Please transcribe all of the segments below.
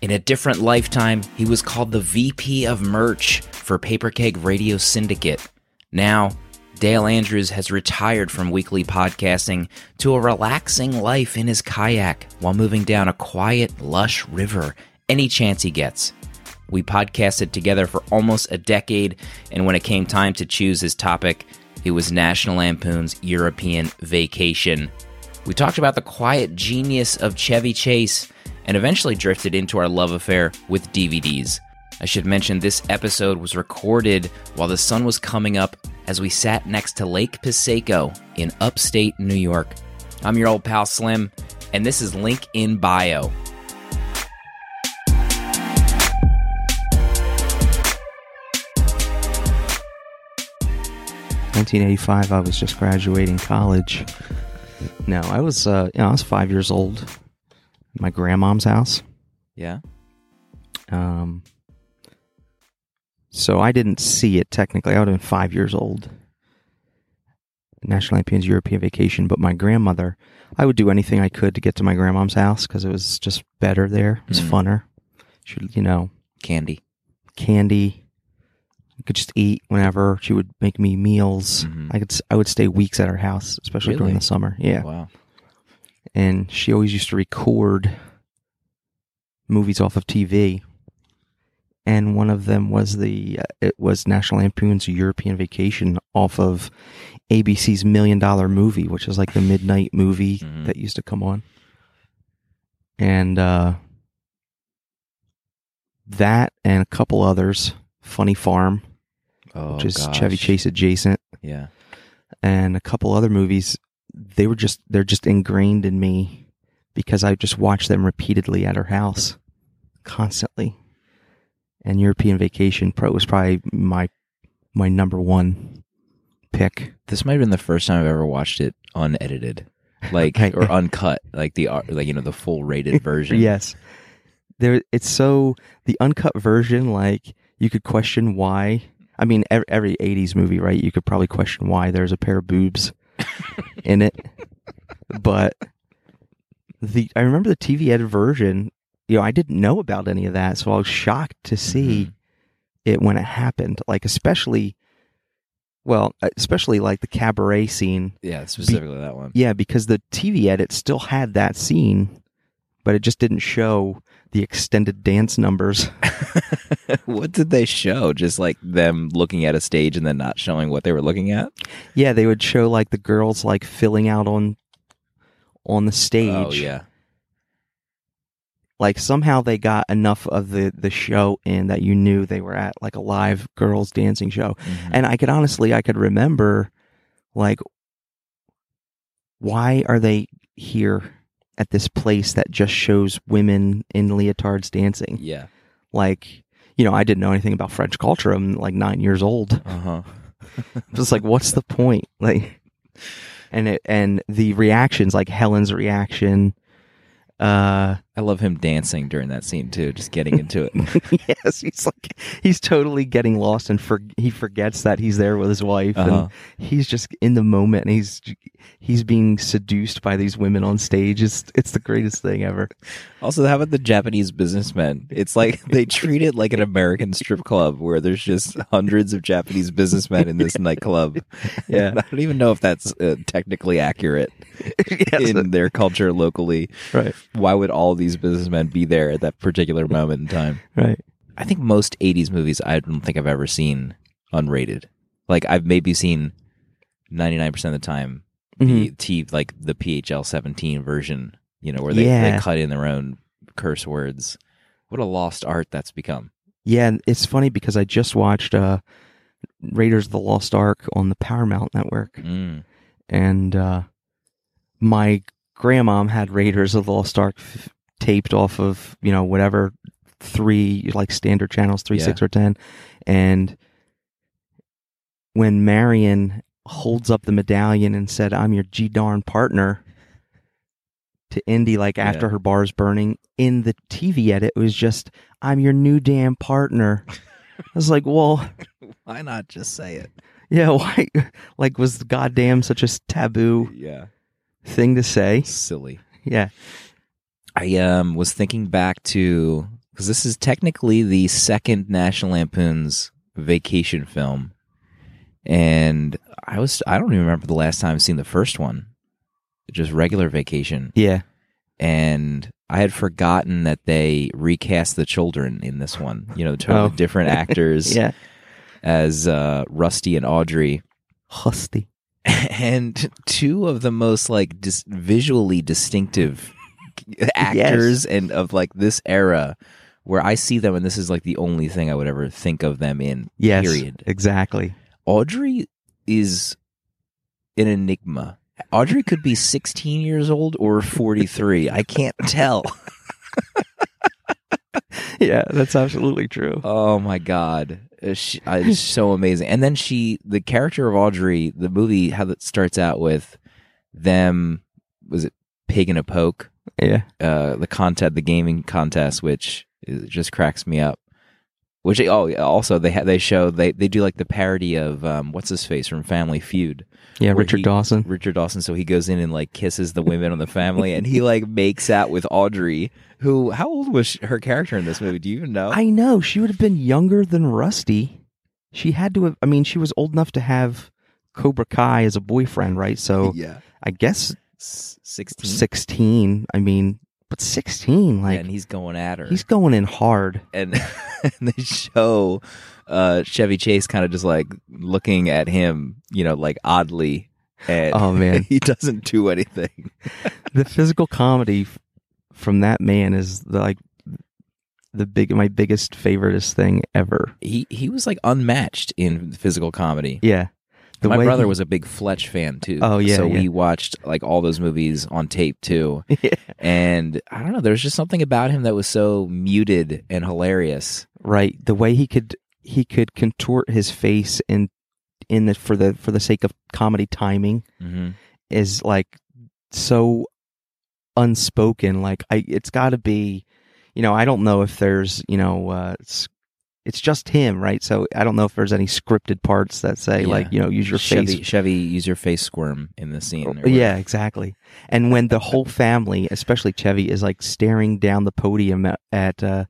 In a different lifetime, he was called the VP of merch for Paper Keg Radio Syndicate. Now, Dale Andrews has retired from weekly podcasting to a relaxing life in his kayak while moving down a quiet, lush river any chance he gets. We podcasted together for almost a decade, and when it came time to choose his topic, it was National Lampoon's European Vacation. We talked about the quiet genius of Chevy Chase and eventually drifted into our love affair with DVDs. I should mention this episode was recorded while the sun was coming up as we sat next to Lake Piseco in upstate New York. I'm your old pal Slim, and this is Link in Bio. 1985, I was just graduating college. No, I was, uh, you know, I was five years old. My grandmom's house. Yeah? Um, so I didn't see it technically. I would have been five years old. National Lampoon's European Vacation, but my grandmother, I would do anything I could to get to my grandmom's house because it was just better there. It was Mhm. funner. She, you know, Candy. candy. I could just eat whenever. She would make me meals. Mhm. I could. I would stay weeks at her house, especially during the summer. Yeah, Wow. And she always used to record movies off of TV. And one of them was the uh, it was National Lampoon's European Vacation off of ABC's Million Dollar Movie, which is like the midnight movie Mhm. that used to come on. And uh that and a couple others, Funny Farm, Oh, which is gosh. Chevy Chase adjacent, Yeah. and a couple other movies. They were just they're just ingrained in me because I just watched them repeatedly at her house, constantly. And European Vacation Pro was probably my my number one pick. This might have been the first time I've ever watched it unedited, like Right. or uncut, like the uh, like you know the full rated version. Yes. There it's so the uncut version like you could question why I mean every, every 80s movie, right? You could probably question why there's a pair of boobs in it. But the I remember the TV ed version, you know, I didn't know about any of that, so I was shocked to see Mhm. it when it happened, like especially well, especially like the cabaret scene Yeah, specifically that one. yeah, because the TV edit still had that scene, but it just didn't show the extended dance numbers. what did they show? Just like them looking at a stage and then not showing what they were looking at. yeah, they would show like the girls like filling out on on the stage. Oh yeah. Like somehow they got enough of the the show in that you knew they were at like a live girls dancing show. Mhm. And I could honestly I could remember like why are they here at this place that just shows women in leotards dancing? yeah. like you know i didn't know anything about french culture i'm like nine years old Uh huh. just like what's the point like and it and the reactions like helen's reaction uh I love him dancing during that scene too, just getting into it. yes he's like he's totally getting lost and for, he forgets that he's there with his wife Uh-huh. and he's just in the moment and he's he's being seduced by these women on stage it's it's the greatest thing ever Also, how about the Japanese businessmen? It's like they treat it like an American strip club where there's just hundreds of Japanese businessmen in this nightclub. Yeah. I don't even know if that's uh, technically accurate yes, in their culture locally. right Why would all these businessmen be there at that particular moment in time? right I think most 80s movies I don't think I've ever seen unrated. Like I've maybe seen 99% of the time the T like the PHL 17 version, you know, where they, Yeah. they cut in their own curse words. What a lost art that's become. Yeah, and it's funny because I just watched uh, Raiders of the Lost Ark on the Paramount Network, Mm. and uh, my grandmom had Raiders of the Lost Ark f- taped off of you know whatever three like standard channels, three, Yeah. six, or ten, and when Marion holds up the medallion and said, "I'm your g darn partner." To Indy, like after Yeah. her bar's burning, in the TV edit, it was just, I'm your new damn partner. I was like, well, Why not just say it? yeah, why? Like, was goddamn such a taboo Yeah. thing to say? Silly. Yeah. I um was thinking back to because this is technically the second National Lampoon's vacation film, and I was I don't even remember the last time I've seen the first one, just regular vacation, Yeah. and I had forgotten that they recast the children in this one. You know, totally Oh. different actors Yeah. as uh, Rusty and Audrey. Husty. and two of the most like dis- visually distinctive actors and of like this era where I see them and this is like the only thing I would ever think of them in Yes. period. Exactly. Audrey is an enigma. Audrey could be 16 years old or 43. I can't tell. Yeah, that's absolutely true. Oh my god, Uh, she, uh, it's so amazing. And then she, the character of Audrey, the movie, how it starts out with them. Was it pig and a poke? Yeah. Uh, the contest, the gaming contest, which is, just cracks me up. Which oh, also they ha- they show they they do like the parody of um, what's his face from Family Feud, Yeah, Richard he- Dawson. Richard Dawson. So he goes in and like kisses the women on the family, and he like makes out with Audrey. Who? How old was she- her character in this movie? Do you even know? I know. She would have been younger than Rusty. She had to have I mean, she was old enough to have Cobra Kai as a boyfriend, right? So yeah, I guess S- sixteen. 16. I mean, but 16 like and he's going at her. he's going in hard. and, and they show uh, Chevy Chase kind of just like looking at him, you know, like oddly. And Oh, man. he doesn't do anything. the physical comedy f- from that man is the, like the big my biggest favoriteest thing ever. He he was like unmatched in physical comedy. Yeah. The My brother he- was a big Fletch fan too. Oh, yeah, so yeah. we watched like all those movies on tape too. Yeah. And I don't know, there's just something about him that was so muted and hilarious. right the way he could he could contort his face in in the for the for the sake of comedy timing hmm is like so unspoken like i it's got to be you know i don't know if there's you know uh it's, just him right so i don't know if there's any scripted parts that say Yeah. like you know use your Chevy, face Chevy, use your face squirm in the scene. or yeah exactly and when the whole family especially chevy is like staring down the podium at, at uh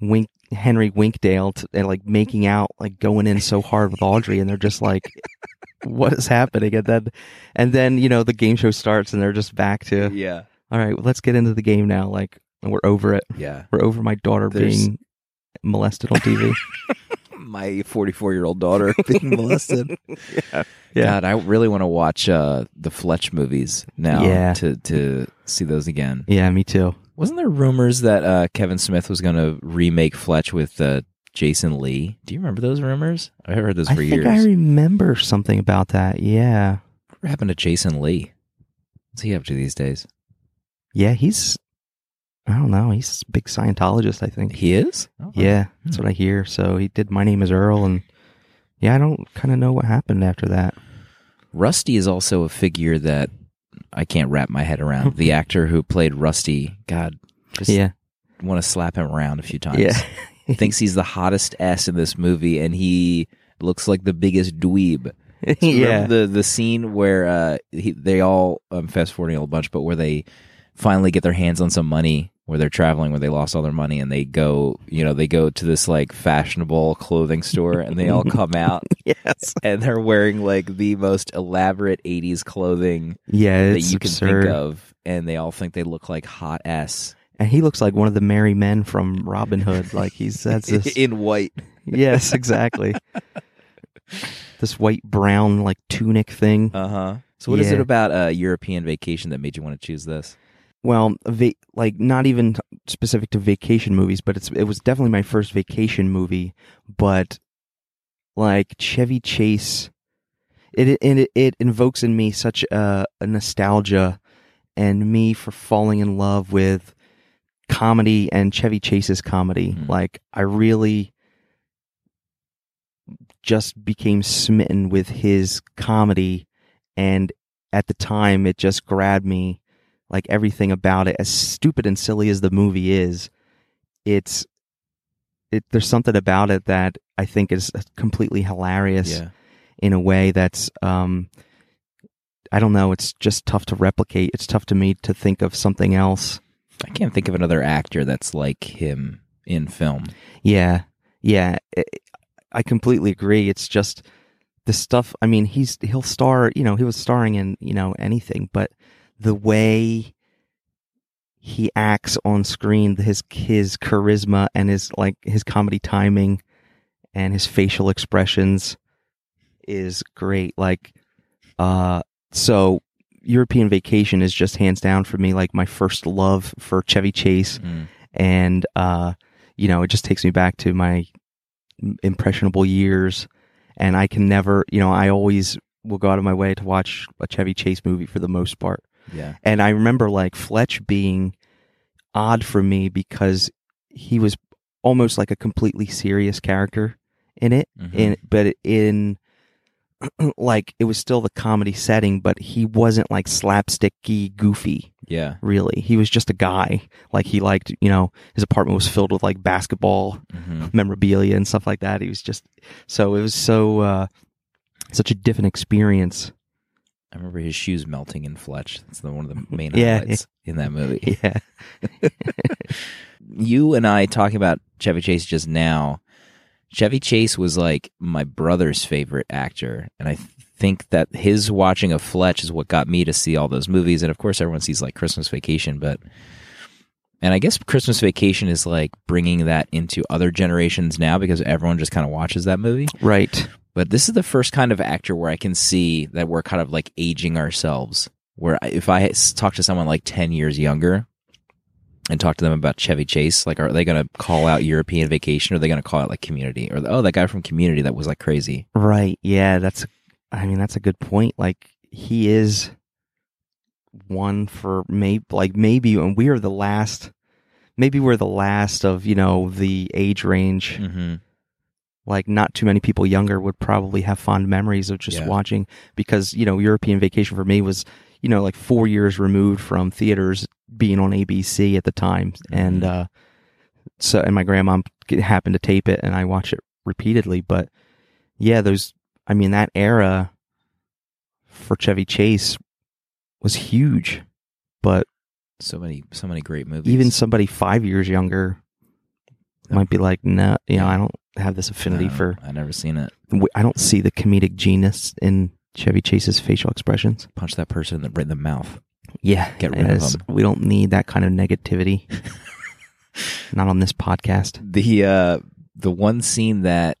wink henry winkdale t and like making out like going in so hard with audrey and they're just like what is happening and then and then you know the game show starts and they're just back to Yeah. all right let's get into the game now like we're over it Yeah. we're over my daughter There's- being molested on tv My 44 year old daughter being molested. yeah God, I really want to watch uh, the Fletch movies now Yeah. to, to see those again. yeah me too Wasn't there rumors that uh, Kevin Smith was going to remake Fletch with uh, Jason Lee? Do you remember those rumors? I heard those i for think years. i remember something about that yeah What happened to Jason Lee? What's he up to these days? Yeah, he's. I don't know. He's a big Scientologist. I think. He is? Oh, Yeah, that's what I hear. So he did. My name is Earl, and yeah, I don't kind of know what happened after that. Rusty is also a figure that I can't wrap my head around. the actor who played Rusty, God, just Yeah, want to slap him around a few times. yeah, thinks he's the hottest ass in this movie, and he looks like the biggest dweeb. yeah. The the scene where uh, he, they all I'm fast forwarding a whole bunch, but where they finally get their hands on some money, where they're traveling, where they lost all their money, and they go, you know, they go to this like fashionable clothing store, and they all come out, yes, and they're wearing like the most elaborate '80s clothing yeah. that you can absurd. think of, and they all think they look like hot s And he looks like one of the merry men from Robin Hood. Like he's that's this. in white. yes, exactly. this white brown like tunic thing. Uh huh. So, what is Yeah. it about a European vacation that made you want to choose this? Well va- like not even t- specific to vacation movies but it's it was definitely my first vacation movie but like Chevy Chase it it it, invokes in me such a, a nostalgia and me for falling in love with comedy and Chevy Chase's comedy Mhm. like I really just became smitten with his comedy and at the time it just grabbed me like everything about it as stupid and silly as the movie is it's it there's something about it that i think is completely hilarious in a way that's um i don't know it's just tough to replicate it's tough to me to think of something else I can't think of another actor that's like him in film. Yeah, yeah, I- I completely agree. It's just the stuff. I mean, he's he'll star. You know, he was starring in you know anything, but the way he acts on screen, his his charisma and his like his comedy timing and his facial expressions is great. Like, uh, so European Vacation is just hands down for me like my first love for Chevy Chase Mm. and uh you know it just takes me back to my impressionable years and i can never you know i always will go out of my way to watch a chevy chase movie for the most part Yeah. and i remember like fletch being odd for me because he was almost like a completely serious character in it Mhm. in but in like it was still the comedy setting but he wasn't like slapsticky goofy Yeah. really. He was just a guy. Like he liked, you know, his apartment was filled with like basketball hmm memorabilia and stuff like that. He was just so it was so uh such a different experience. I remember his shoes melting in Fletch. That's the, one of the main Yeah. highlights in that movie. Yeah. you and I talking about Chevy Chase just now. Chevy Chase was like my brother's favorite actor, and I think that his watching of Fletch is what got me to see all those movies. And of course, everyone sees like Christmas Vacation, but and I guess Christmas Vacation is like bringing that into other generations now because everyone just kind of watches that movie. Right. But this is the first kind of actor where I can see that we're kind of like aging ourselves. Where if I talk to someone like 10 years younger and talk to them about Chevy Chase, like, are they going to call out European Vacation or are they going to call out like Community? Or, oh, that guy from Community that was like crazy. Right. Yeah, that's I mean, that's a good point. Like he is one for maybe like maybe and we are the last maybe we're the last of, you know, the age range Mm-hmm. Like not too many people younger would probably have fond memories of just Yeah. watching because you know European Vacation for me was you know like four years removed from theaters being on ABC at the time and Mhm. uh so and my grandma happened to tape it and I watched it repeatedly but yeah those I mean that era for Chevy Chase was huge but So many, so many great movies. even somebody five years younger might be like no you know I don't have this affinity Uh, for I never seen it. I don't see the comedic genius in Chevy Chase's facial expressions. Punch that person in the, right in the mouth. Yeah, Get rid of yes, them. We don't need that kind of negativity. Not on this podcast. the uh the one scene that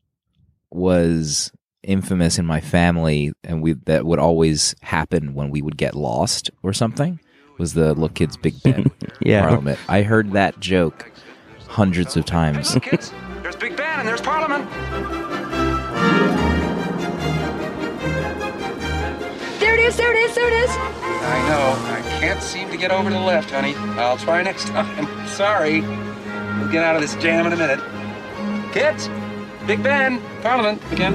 was infamous in my family and we that would always happen when we would get lost or something was the look kids big ben Yeah. parliament i heard that joke hundreds of times Listen, there's and there's Parliament. There it is, there it is, there it is. I know. I can't seem to get over to the left, honey. I'll try next time. Sorry. We'll get out of this jam in a minute. Kids, Big Ben, Parliament again.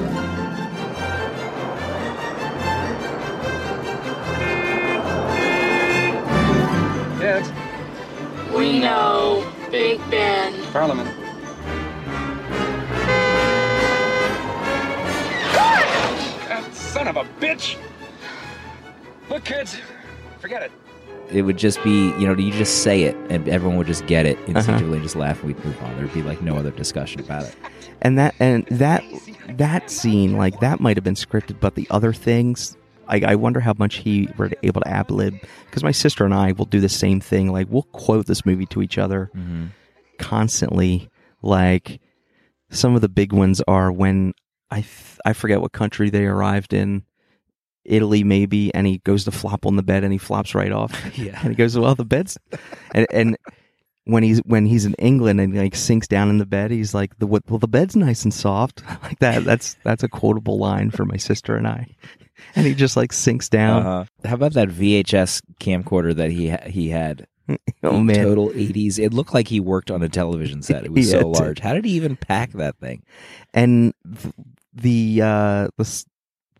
Kids, We know Big Ben. Parliament. Son of a bitch! Look, kids, forget it. it would just be you know you just say it and everyone would just get it instinctively and just laugh and we'd move on there'd be like no other discussion about it And that and that that scene, like that might have been scripted, but the other things, I, I wonder how much he were able to ab lib. Because my sister and I will do the same thing. Like we'll quote this movie to each other mm-hmm. constantly. Like some of the big ones are when I th- I forget what country they arrived in, Italy maybe, and he goes to flop on the bed and he flops right off. Yeah. and he goes, "Well, the bed's," and and when he's when he's in England and like sinks down in the bed, he's like, "The what- well, the bed's nice and soft." like that. That's that's a quotable line for my sister and I. And he just like sinks down. uh-huh. how about that vhs camcorder that he ha- he had oh man, total 80s it looked like he worked on a television set it was Yeah, so large how did he even pack that thing and th- the uh the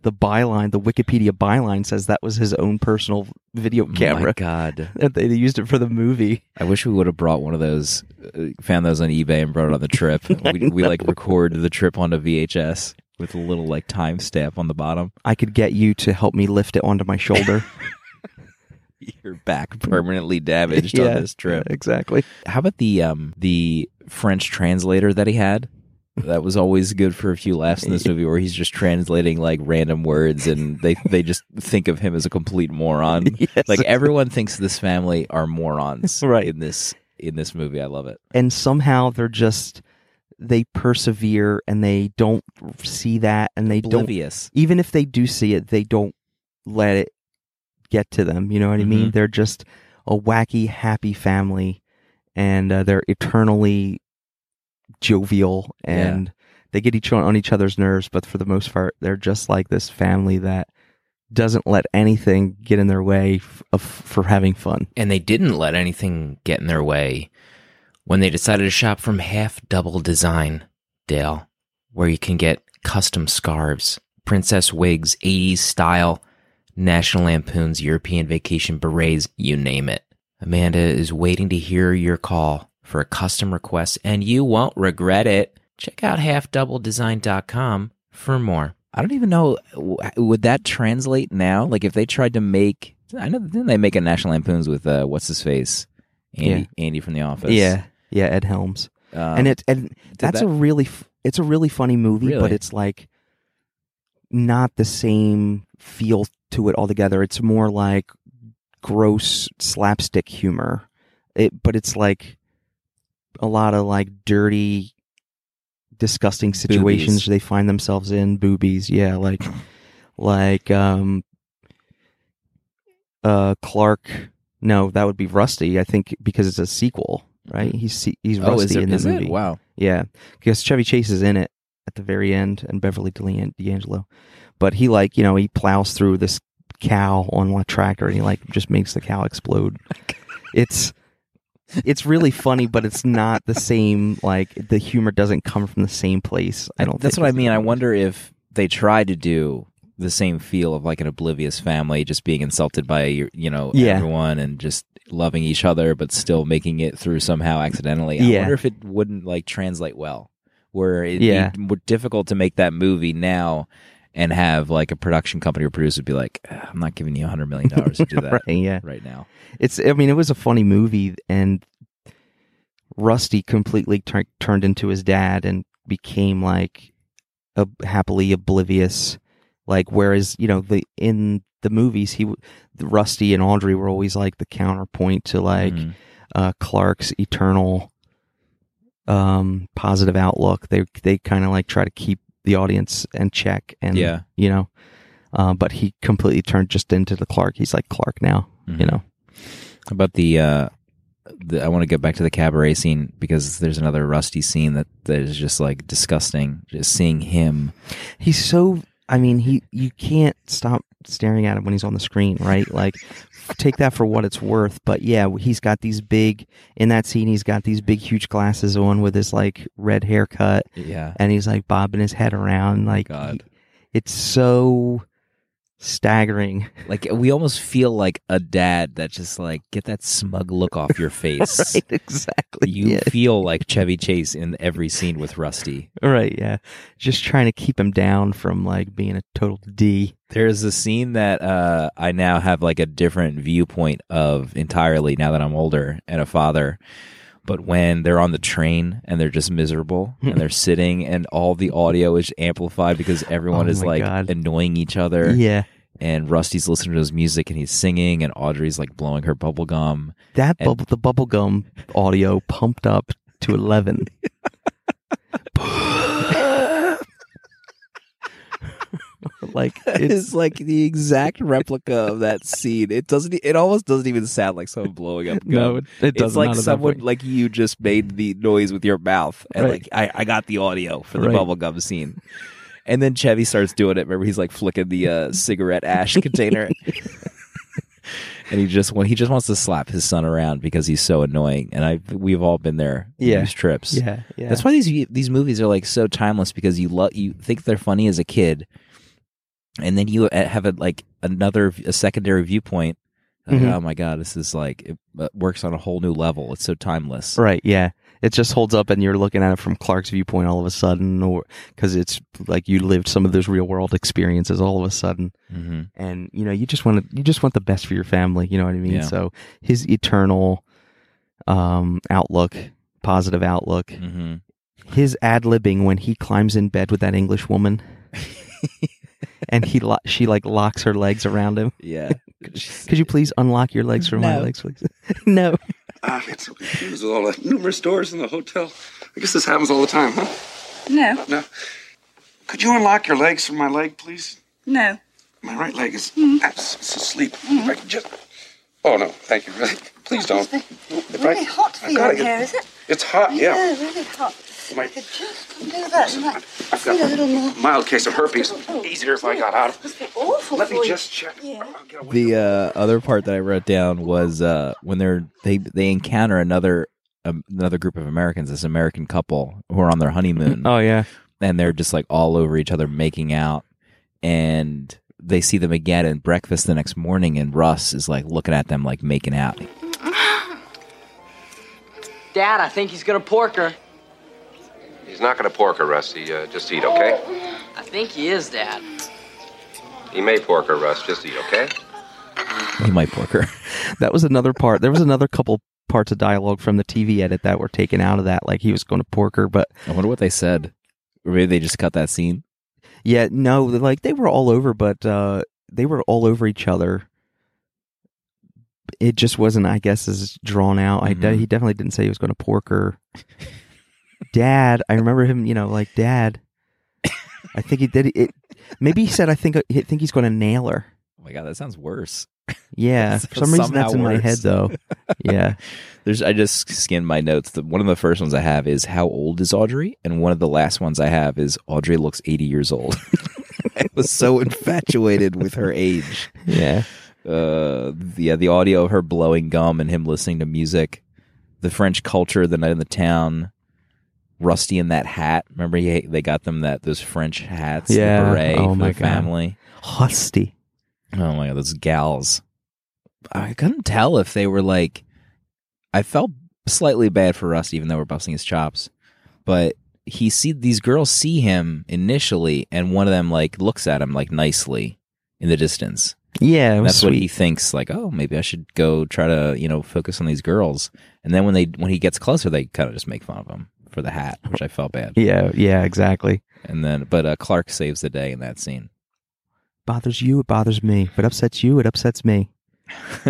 the byline, the Wikipedia byline says that was his own personal video camera. my god they, they used it for the movie. i wish we would have brought one of those uh, found those on ebay and brought it on the trip we, we like record the trip onto vhs with a little like timestamp on the bottom I could get you to help me lift it onto my shoulder. Your back permanently damaged Yeah, on this trip. Exactly. How about the um the French translator that he had? That was always good for a few laughs in this movie, where he's just translating like random words, and they they just think of him as a complete moron. Yes. Like everyone thinks this family are morons, Right. In this in this movie, I love it. and somehow they're just they persevere and they don't see that and they don't even if they do see it they don't let it get to them you know what i mean Mhm. they're just a wacky happy family and uh, they're eternally jovial and they get each on, on each other's nerves but for the most part they're just like this family that doesn't let anything get in their way f- of, for having fun. And they didn't let anything get in their way when they decided to shop from Half Double Design, Dale, where you can get custom scarves, princess wigs, 80s style, National Lampoon's European vacation berets, you name it. Amanda is waiting to hear your call for a custom request, and you won't regret it. Check out halfdoubledesign.com for more. I don't even know, would that translate now? Like if they tried to make, I know, didn't they make a National Lampoons with, uh, what's his face? Andy, Andy from The Office. yeah yeah ed helms Um, and it and that's that- a really it's a really funny movie Really? but it's like not the same feel to it altogether it's more like gross slapstick humor it but it's like a lot of like dirty disgusting situations Boobies. they find themselves in boobies yeah like like um uh clark no that would be rusty i think because it's a sequel right he's he's rusty oh, is it, in the movie it? Wow. yeah, because Chevy Chase is in it at the very end, and Beverly D'Angelo. But he like you know he plows through this cow on a tractor, and he like just makes the cow explode. it's it's really funny, but it's not the same. Like the humor doesn't come from the same place. I don't. That's what I mean. I wonder if they tried to do the same feel of like an oblivious family just being insulted by you know Yeah. everyone and just loving each other but still making it through somehow accidentally. I Yeah. wonder if it wouldn't like translate well. Where it'd Yeah. be difficult to make that movie now and have like a production company or producer be like, "Ah, I'm not giving you a hundred million dollars to do that right, yeah. right now. It's. I mean, it was a funny movie, and Rusty completely tur- turned into his dad and became like a happily oblivious. Like, whereas you know the in the movies, he, Rusty and Audrey were always like the counterpoint to like Mhm. uh, Clark's eternal um, positive outlook. They they kind of like try to keep the audience and check, and Yeah. you know. Uh, but he completely turned just into the Clark. He's like Clark now, you Mhm. know. About the uh the, I want to get back to the cabaret scene because there's another rusty scene that, that is just like disgusting. Just seeing him. he's so i mean he you can't stop staring at him when he's on the screen right like take that for what it's worth but yeah he's got these big in that scene he's got these big huge glasses on with his like red haircut Yeah. and he's like bobbing his head around oh like God. he- it's so staggering Like we almost feel like a dad that just like get that smug look off your face. right exactly You yeah. feel like Chevy Chase in every scene with Rusty. right yeah just trying to keep him down from like being a total d There's a scene that uh, I now have like a different viewpoint of entirely now that I'm older and a father. But when they're on the train and they're just miserable and they're sitting and all the audio is amplified because everyone Oh is like God. annoying each other. yeah And Rusty's listening to his music and he's singing and Audrey's like blowing her bubble gum. that And- bubble the bubblegum audio pumped up to 11 like It's it's like the exact replica of that scene. It doesn't. It almost doesn't even sound like someone blowing up. Gum. no it, it it's doesn't like at that someone like you just made the noise with your mouth, and Right. like I, I got the audio for the Right. bubblegum scene. And then Chevy starts doing it. Remember, he's like flicking the uh, cigarette ash container, and he just he just wants to slap his son around because he's so annoying. And I we've all been there. Yeah. these trips. yeah yeah That's why these these movies are like so timeless because you love you think they're funny as a kid, and then you uh, have a like another a secondary viewpoint. Like, Mhm. Oh my god, this is like it uh, works on a whole new level. It's so timeless. right yeah it just holds up, and you're looking at it from Clark's viewpoint all of a sudden, or because it's like you lived some of those real world experiences all of a sudden, Mm-hmm. and you know you just want to you just want the best for your family. You know what I mean? Yeah. So his eternal um, outlook, positive outlook, Mm-hmm. his ad libbing when he climbs in bed with that English woman. And he lo- she like locks her legs around him. Yeah. Could you please unlock your legs from my legs, please? no. Ah, I get so confused with all the numerous doors in the hotel. I guess this happens all the time, huh? No, No. could you unlock your legs from my leg, please? no. My right leg is mm-hmm. it's asleep. If I could just. Oh no, thank you. Really, please don't. If Really hot for I've you gotta in get- here, is it? It's hot. Yeah. really hot. My- I could just do that and like I've feel a little more. mild case of herpes. Easier if I got out. Must be awful Let for me you. just check. Yeah. I'll get away. The uh, other part that I wrote down was uh, when they're they they encounter another um, another group of Americans, this American couple who are on their honeymoon, Oh yeah. and they're just like all over each other making out, and they see them again at breakfast the next morning, and Russ is like looking at them like making out. Dad, I think he's gonna pork her. He's not going to pork her, Rusty. Uh, just eat, okay? I think he is, Dad. He may pork her, Russ. Just eat, okay? He might pork her. That was another part. There was another couple parts of dialogue from the TV edit that were taken out of that. Like he was going to pork her, but I wonder what they said. Or maybe they just cut that scene. yeah, no, like they were all over, but uh, they were all over each other. It just wasn't, I guess, as drawn out. I de- Mhm. he definitely didn't say he was going to pork her. Dad, I remember him, you know, like Dad. I think he did it. Maybe he said, "I think I think he's going to nail her." Oh my god, that sounds worse. Yeah, for some reason that's somehow in my head though. Yeah, There's I just skimmed my notes. The, one of the first ones I have is how old is Audrey, and one of the last ones I have is Audrey looks 80 years old. I was so infatuated with her age. yeah. Uh, yeah, the audio of her blowing gum and him listening to music, the French culture, the night in the town, Rusty in that hat. Remember, he, they got them that those French hats, Yeah. the beret Oh for my the God. family. Husty. Oh my god, those gals. I couldn't tell if they were like I felt slightly bad for Rusty even though we're busting his chops. But he see these girls see him initially and one of them like looks at him like nicely in the distance. Yeah, it And was that's what he thinks like, "Oh, maybe I should go try to, you know, focus on these girls." And then when they when he gets closer, they kind of just make fun of him for the hat, which I felt bad. Yeah, yeah, exactly. And then but uh, Clark saves the day in that scene. Bothers you, it bothers me. If it upsets you, it upsets me.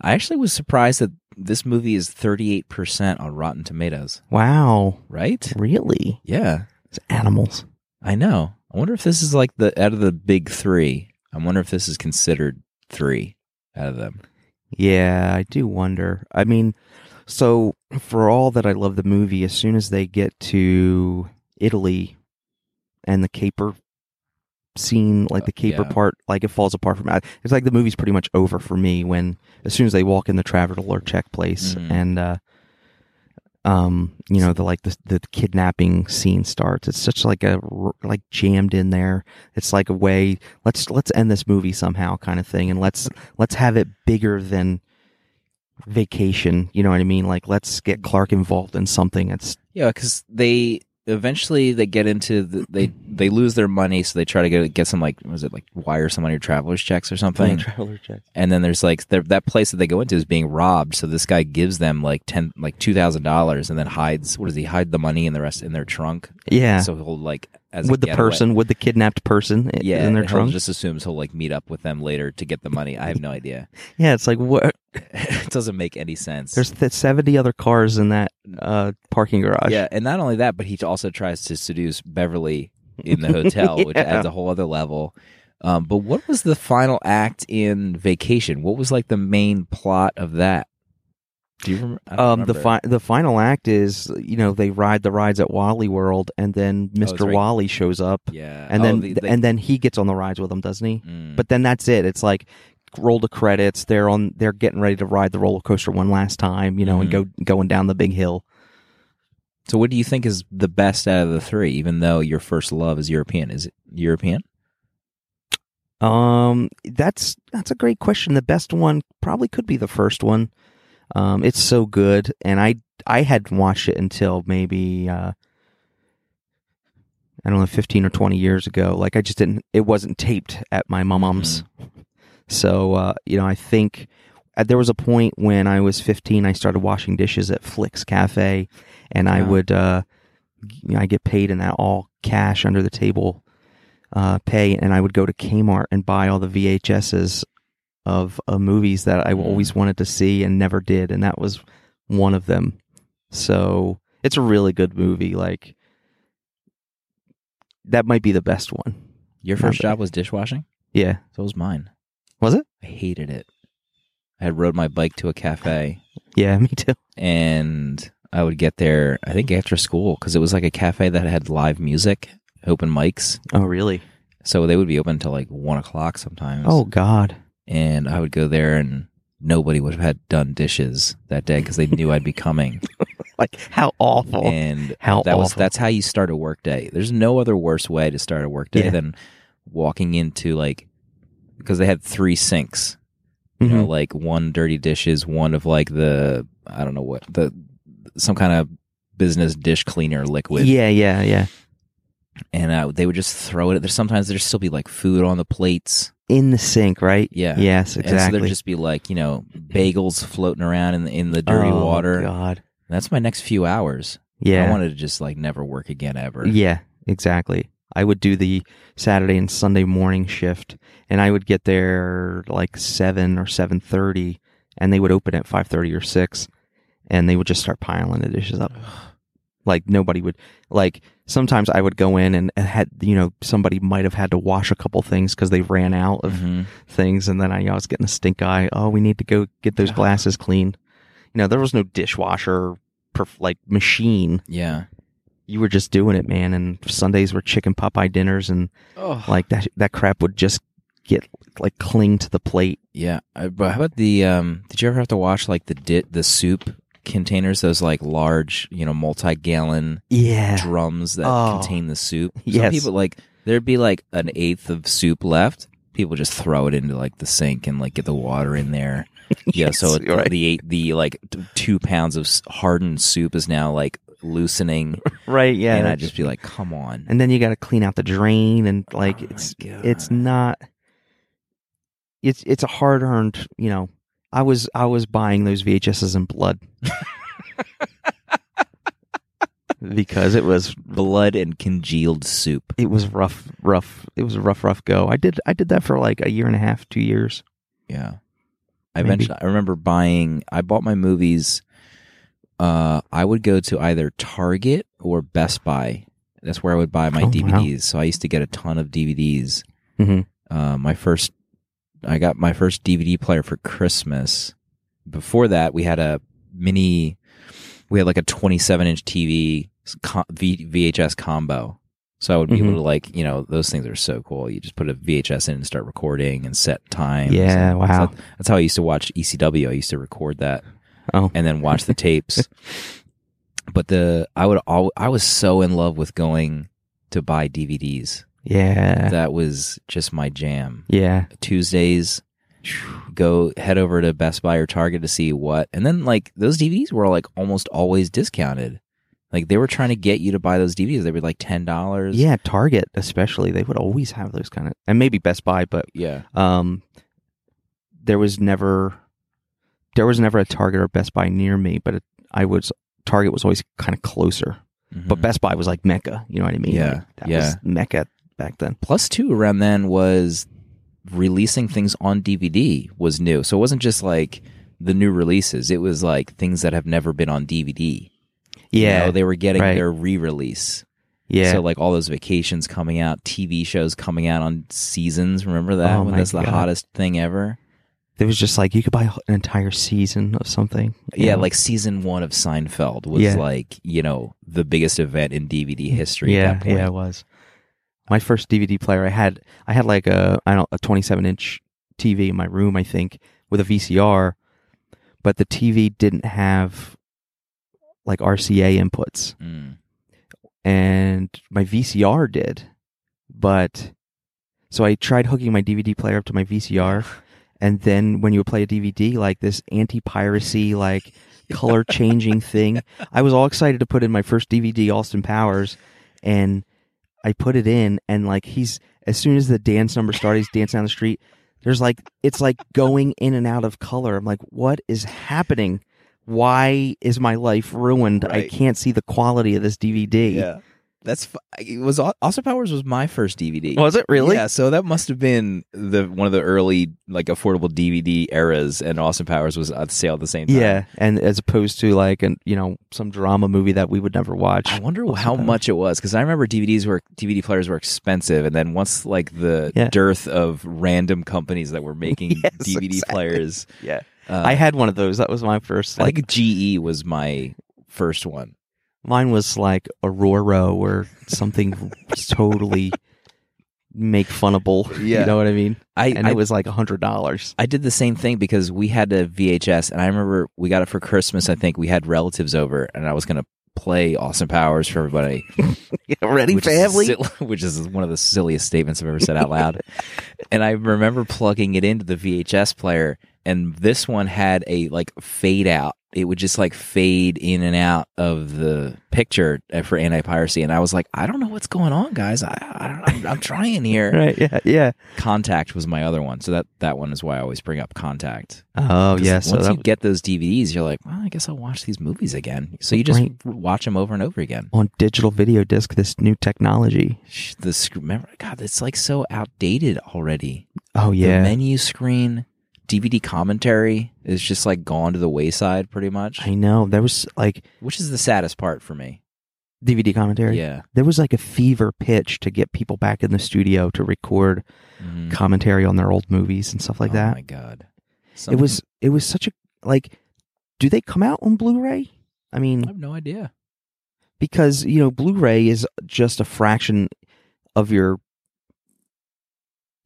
I actually was surprised that this movie is 38% on Rotten Tomatoes, Wow, right? really? Yeah, It's animals. I know. I wonder if this is like the out of the big 3. I wonder if this is considered 3 out of them. Yeah, I do wonder. I mean, so for all that I love the movie, as soon as they get to Italy and the caper scene, like the caper yeah. part, like it falls apart from it. It's like the movie's pretty much over for me when as soon as they walk in the traveler or check place Mhm. and uh um you know the like the the kidnapping scene starts it's such like a like jammed in there it's like a way let's let's end this movie somehow kind of thing and let's let's have it bigger than vacation you know what i mean? Like let's get clark involved in something it's Yeah, cuz they eventually they get into the, they they lose their money so they try to get get some like was it like wire some on your traveler's checks or something. traveler check and then there's like that place that they go into is being robbed so this guy gives them like 10 like $2000 and then hides what does he hide the money and the rest in their trunk? Yeah. So he'll like as with the getaway- person with the kidnapped person yeah in their trunk? just assumes he'll like meet up with them later to get the money. I have no idea. Yeah it's like what? It doesn't make any sense. There's th- 70 other cars in that uh parking garage. Yeah and not only that but he also tries to seduce beverly in the hotel which adds a whole other level. Um, but what was the final act in vacation? What was like the main plot of that do you don't um the fi- the final act is you know they ride the rides at Wally World and then Mr. right. Wally shows up yeah and Oh, then the- they- and then he gets on the rides with them doesn't he Mm. but then that's it it's like roll the credits they're on they're getting ready to ride the roller coaster one last time you know and go going down the big hill So, what do you think is the best out of the three? Even though your first love is European, is it European? Um, that's that's a great question. The best one probably could be the first one. Um, it's so good, and I I hadn't watched it until maybe uh, I don't know, fifteen or twenty years ago. Like I just didn't. It wasn't taped at my mom's. So uh, you know, I think uh, there was a point when I was fifteen. I started washing dishes at Flicks Cafe, and I would. Uh, you know, I get paid in that all cash under the table uh, pay, and I would go to Kmart and buy all the VHSs of uh, movies that I Mm. always wanted to see and never did, and that was one of them. So it's a really good movie. Like that might be the best one. Your first job was dishwashing? Yeah, So was mine. was it? I hated it. I had rode my bike to a cafe Yeah, me too. and I would get there, I think after school, because it was like a cafe that had live music, open mics. Oh, really? So they would be open until like one o'clock sometimes. Oh God. And I would go there and nobody would have had done dishes that day because they knew I'd be coming. Like how awful. And How that was that's how you start a work day. There's no other worse way to start a work day Yeah. than walking into like because they had three sinks. You know, Mhm. like one dirty dishes, one of like the I don't know what the some kind of business dish cleaner liquid. yeah, yeah, yeah. And uh, they would just throw it. There's sometimes there'd still be like food on the plates. In the sink, right? Yeah. Yes, And so exactly. there'd just be like, you know, bagels floating around in the, in the dirty Oh, water. God. That's my next few hours. Yeah. I wanted to just like never work again ever. Yeah, exactly. I would do the Saturday and Sunday morning shift, and I would get there like seven or seven thirty, and they would open at five thirty or six, and they would just start piling the dishes up. Like nobody would like. Sometimes I would go in and and had you know somebody might have had to wash a couple things because they ran out of Mhm. things, and then I, I was getting a stink eye. Oh, we need to go get those glasses cleaned. You know, there was no dishwasher, perf- like machine Yeah. you were just doing it, man. And Sundays were chicken potpie dinners, and Oh. like that that crap would just get like cling to the plate. Yeah. Uh, But how about the, um, did you ever have to wash like the di- the soup containers, those like large, you know, multi gallon Yeah, drums that Oh. contain the soup? Some Yes. people like, there'd be like an eighth of soup left. People just throw it into like the sink and like get the water in there. Yeah. So Yes, it, you're right. the eight, the like t- two pounds of s- hardened soup is now like loosening. right. Yeah, and I'd that's- just be like, come on. and then you got to clean out the drain, and oh like Oh my it's God. it's not. It's it's a hard earned. You know, I was I was buying those VHSs in blood. because it was blood and congealed soup. it was rough rough it was a rough rough go i did i did that for like a year and a half two years Yeah. I Maybe. eventually I remember buying I bought my movies uh I would go to either Target or Best Buy. That's where I would buy my Oh, wow. DVDs. So I used to get a ton of DVDs. mm-hmm. Uh, my first I got my first DVD player for Christmas. Before that, we had a mini we had like a 27 inch TV VHS combo. So I would be Mhm. able to like, you know, those things are so cool. You just put a VHS in and start recording and set time. Yeah, And wow. so that's how I used to watch ECW. I used to record that oh and then watch the tapes. But the I would all I was so in love with going to buy DVDs. Yeah That was just my jam. yeah Tuesdays, go head over to Best Buy or Target to see what, and then like those DVDs were like almost always discounted. Like they were trying to get you to buy those DVDs. They were like ten dollars. yeah target especially they would always have those kind of and maybe best buy but yeah, um there was never there was never a target or best buy near me but it, i was target was always kind of closer but Mhm. best buy was like mecca you know what i mean Yeah, Like, that yeah. was mecca back then plus two around then was releasing things on DVD was new. So it wasn't just like the new releases. It was like things that have never been on DVD. You yeah know, they were getting right. their re-release. yeah So like all those vacations coming out, TV shows coming out on seasons. Remember that Oh when that's the hottest thing ever? it was just like you could buy an entire season of something Yeah, know? like season one of Seinfeld was Yeah. like you know the biggest event in DVD history. yeah at that point. yeah it was my first dvd player i had i had like a i don't a 27 inch tv in my room i think with a vcr but the tv didn't have like rca inputs Mm. and my vcr did but so i tried hooking my dvd player up to my vcr and then when you would play a dvd like this anti-piracy like color changing thing. I was all excited to put in my first DVD, Austin Powers, and I put it in, and like he's as soon as the dance number started, he's dancing down the street. There's like it's like going in and out of color. I'm like, what is happening? Why is my life ruined? I can't see the quality of this DVD. That's it was Austin Powers was my first DVD. Was it really? Yeah, so that must have been the one of the early like affordable DVD eras, and Austin Powers was on sale at the same time. Yeah, and as opposed to like an you know some drama movie that we would never watch. I wonder Austin how Powers. much it was because I remember DVDs were DVD players were expensive, and then once like the Yeah. dearth of random companies that were making Yes, DVD exactly. players, Yeah, uh, I had one of those. That was my first. I Like think GE was my first one. Mine was like Aurora or something totally make funnable. Yeah. you know what I mean. I And I, it was like a hundred dollars. I did the same thing because we had a VHS, and I remember we got it for Christmas. I think we had relatives over, and I was gonna play Austin Powers for everybody. Ready, which family? Is, which is one of the silliest statements I've ever said out loud. and I remember plugging it into the VHS player, and this one had a like fade out. It would just like fade in and out of the picture uh, for anti piracy, and I was like, I don't know what's going on, guys. I, I don't, I'm, I'm trying here. right? Yeah, yeah. Contact was my other one, so that that one is why I always bring up Contact. Oh yeah. So once that you get those DVDs, you're like, well, I guess I'll watch these movies again. So you just Right. watch them over and over again. on digital video disc, this new technology. The remember, God, it's like so outdated already. Oh The yeah. menu screen, DVD commentary is just like gone to the wayside, pretty much. I know. There was like Which is the saddest part for me. DVD commentary. Yeah, There was like a fever pitch to get people back in the studio to record Mhm. commentary on their old movies and stuff like oh that. Oh my God, it was it was such a like do they come out on Blu-ray? I mean I have no idea. because you know, Blu-ray is just a fraction of your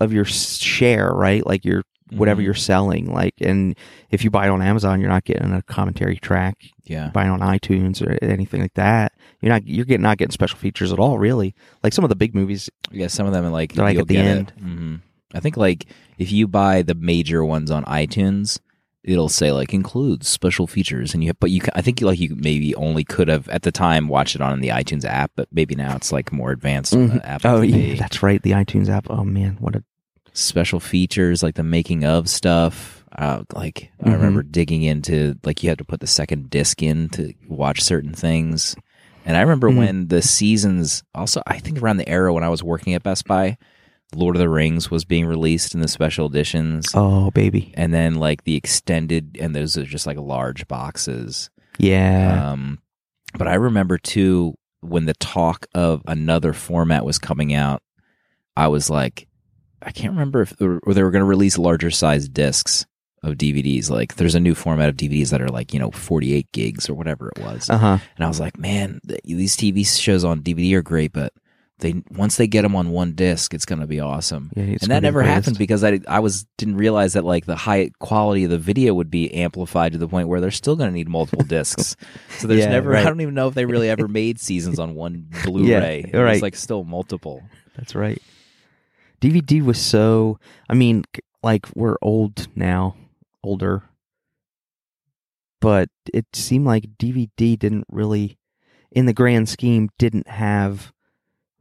of your share, right? Like your whatever Mhm. you're selling. Like and if you buy it on Amazon, you're not getting a commentary track. Yeah, Buying on iTunes or anything like that. You're not you're getting not getting special features at all, really. Like some of the big movies. yeah. Some of them are like like, at the get end. It. hmm I think like if you buy the major ones on iTunes, it'll say like includes special features, and you have, but you I think like you maybe only could have at the time watched it on the iTunes app, but maybe now it's like more advanced Apple Oh TV. yeah, that's right. The iTunes app. Oh man, what a special features like the making of stuff. Uh, like I Mhm. remember digging into like you had to put the second disc in to watch certain things. And I remember Mm. when the seasons also I think around the era when I was working at Best Buy, Lord of the Rings was being released in the special editions. oh baby. And then like the extended and those are just like large boxes. Yeah. Um, but I remember too when the talk of another format was coming out, I was like, I can't remember if or they were going to release larger size discs of DVDs. Like, there's a new format of DVDs that are like you know 48 gigs or whatever it was, Uh huh. and I was like, man, th- these TV shows on DVD are great, but they once they get them on one disc, it's going to be awesome. Yeah, it's and that never happened because I I was didn't realize that like the high quality of the video would be amplified to the point where they're still going to need multiple discs. So there's Yeah, never right. I don't even know if they really ever made seasons on one Blu-ray. Was right. like still multiple. That's right. DVD was so. I mean, like we're old now, older, but it seemed like DVD didn't really, in the grand scheme, didn't have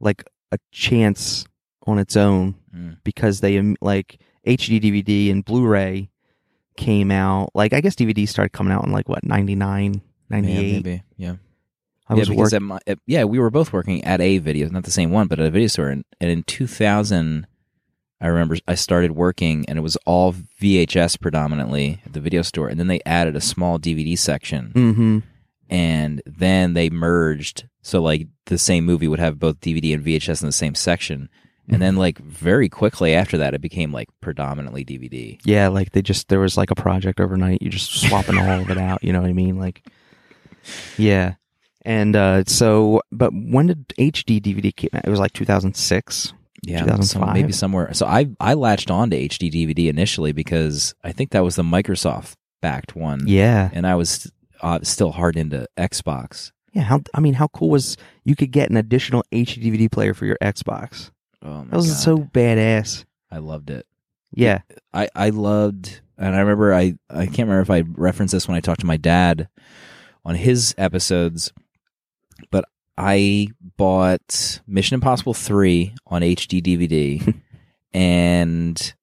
like a chance on its own Mm. because they um, like HD DVD and Blu-ray came out. Like I guess DVD started coming out in like what 99, 98. Yeah, maybe. Yeah. I yeah, was because working. at my, at, yeah, we were both working at a video, not the same one, but at a video store. And, and in 2000, I remember I started working, and it was all VHS predominantly at the video store. And then they added a small DVD section, Mm-hmm. and then they merged. So like the same movie would have both DVD and VHS in the same section. And then like very quickly after that, it became like predominantly DVD. Yeah, like they just there was like a project overnight. You just swapping all of it out. You know what I mean? Like, yeah. And uh so, but when did HD DVD came out? It was like 2006. Yeah, 2005? some, maybe somewhere. So I I latched on to HD DVD initially because I think that was the Microsoft backed one. Yeah, and I was uh, still hard into Xbox. yeah. How I mean, how cool was you could get an additional HD DVD player for your Xbox? Oh That was God. so badass. I loved it. Yeah, I I loved and I remember I I can't remember if I referenced this when I talked to my dad on his episodes, but I bought Mission Impossible three on HD DVD and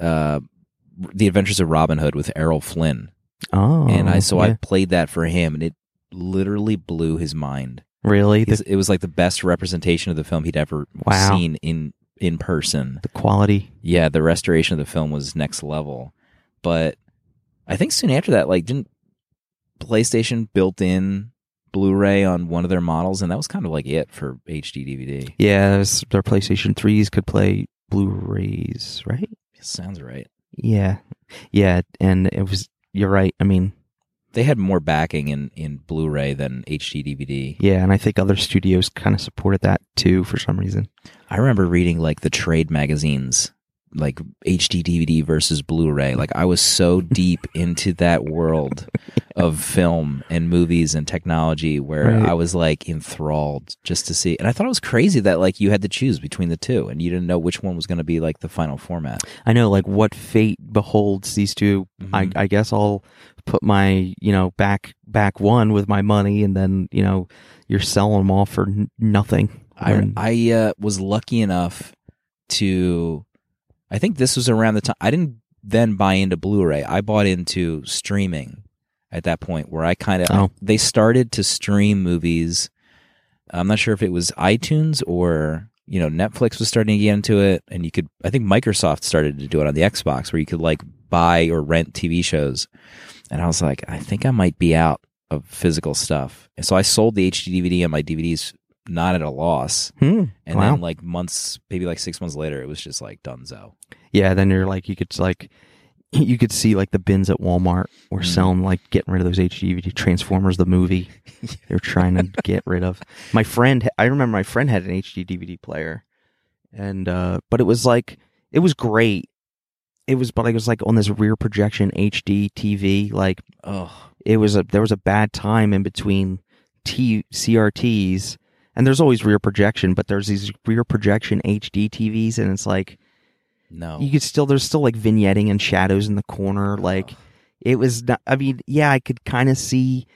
uh, The Adventures of Robin Hood with Errol Flynn, Oh, and I so I played that for him, and it literally blew his mind. really the, it was like the best representation of the film he'd ever Wow. seen in in person. the quality. Yeah, the restoration of the film was next level. But I think soon after that, like, didn't PlayStation built in Blu-ray on one of their models, and that was kind of like it for HD DVD. Yeah, their PlayStation threes could play Blu-rays, right? Sounds right. Yeah, yeah, and it was. You're right. I mean, They had more backing in in Blu-ray than HD DVD. yeah, and I think other studios kind of supported that too for some reason. I remember reading like the trade magazines, like HD DVD versus Blu-ray. Like I was so deep into that world of film and movies and technology where Right. I was like enthralled just to see. And I thought it was crazy that like you had to choose between the two and you didn't know which one was going to be like the final format. I know, like, what fate beholds these 2 I, Mhm. I guess I'll put my, you know, back back one with my money, and then you know, you're selling them all for n- nothing. I And- I uh, was lucky enough to. I think this was around the time I didn't then buy into Blu-ray. I bought into streaming at that point, where I kind of Oh. they started to stream movies. I'm not sure if it was iTunes or you know Netflix was starting to get into it, and you could. I think Microsoft started to do it on the Xbox, where you could like buy or rent TV shows. And I was like, I think I might be out of physical stuff, and so I sold the HD DVD and my DVDs not at a loss. Hmm. And wow. then like months, maybe like six months later, it was just like Dunzo. yeah, then you're like, you could like, you could see like the bins at Walmart were Mhm. selling like getting rid of those HDVD Transformers the movie. They're trying to get rid of. My friend, I remember my friend had an HD DVD player, and uh, but it was like it was great. It was, but it was like on this rear projection HD TV. Like Oh, it was a there was a bad time in between T CRTs, and there's always rear projection, but there's these rear projection HD TVs, and it's like no. you could still there's still like vignetting and shadows in the corner like it was not i mean yeah i could kind of see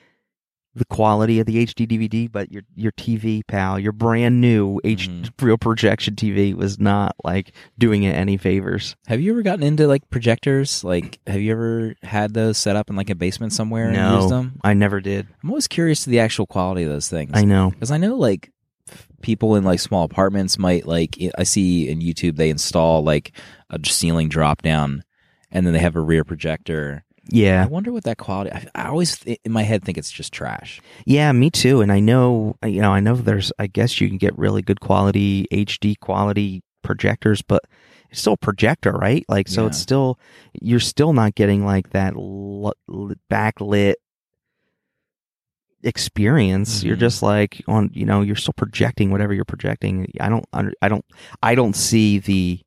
the quality of the hd dvd but your your tv pal your brand new h Mhm. real projection tv was not like doing it any favors have you ever gotten into like projectors? Like, have you ever had those set up in like a basement somewhere and used them? i never did I'm always curious to the actual quality of those things. i know because I know like people in like small apartments might like I see in YouTube they install like a ceiling drop down and then they have a rear projector. I wonder what that quality. I, I always th- in my head think it's just trash. yeah me too and i know you know i know there's i guess you can get really good quality hd quality projectors but it's still a projector right like so it's still you're still not getting like that l- l- backlit experience you're Mhm. just like on you know you're still projecting whatever you're projecting i don't i don't i don't see the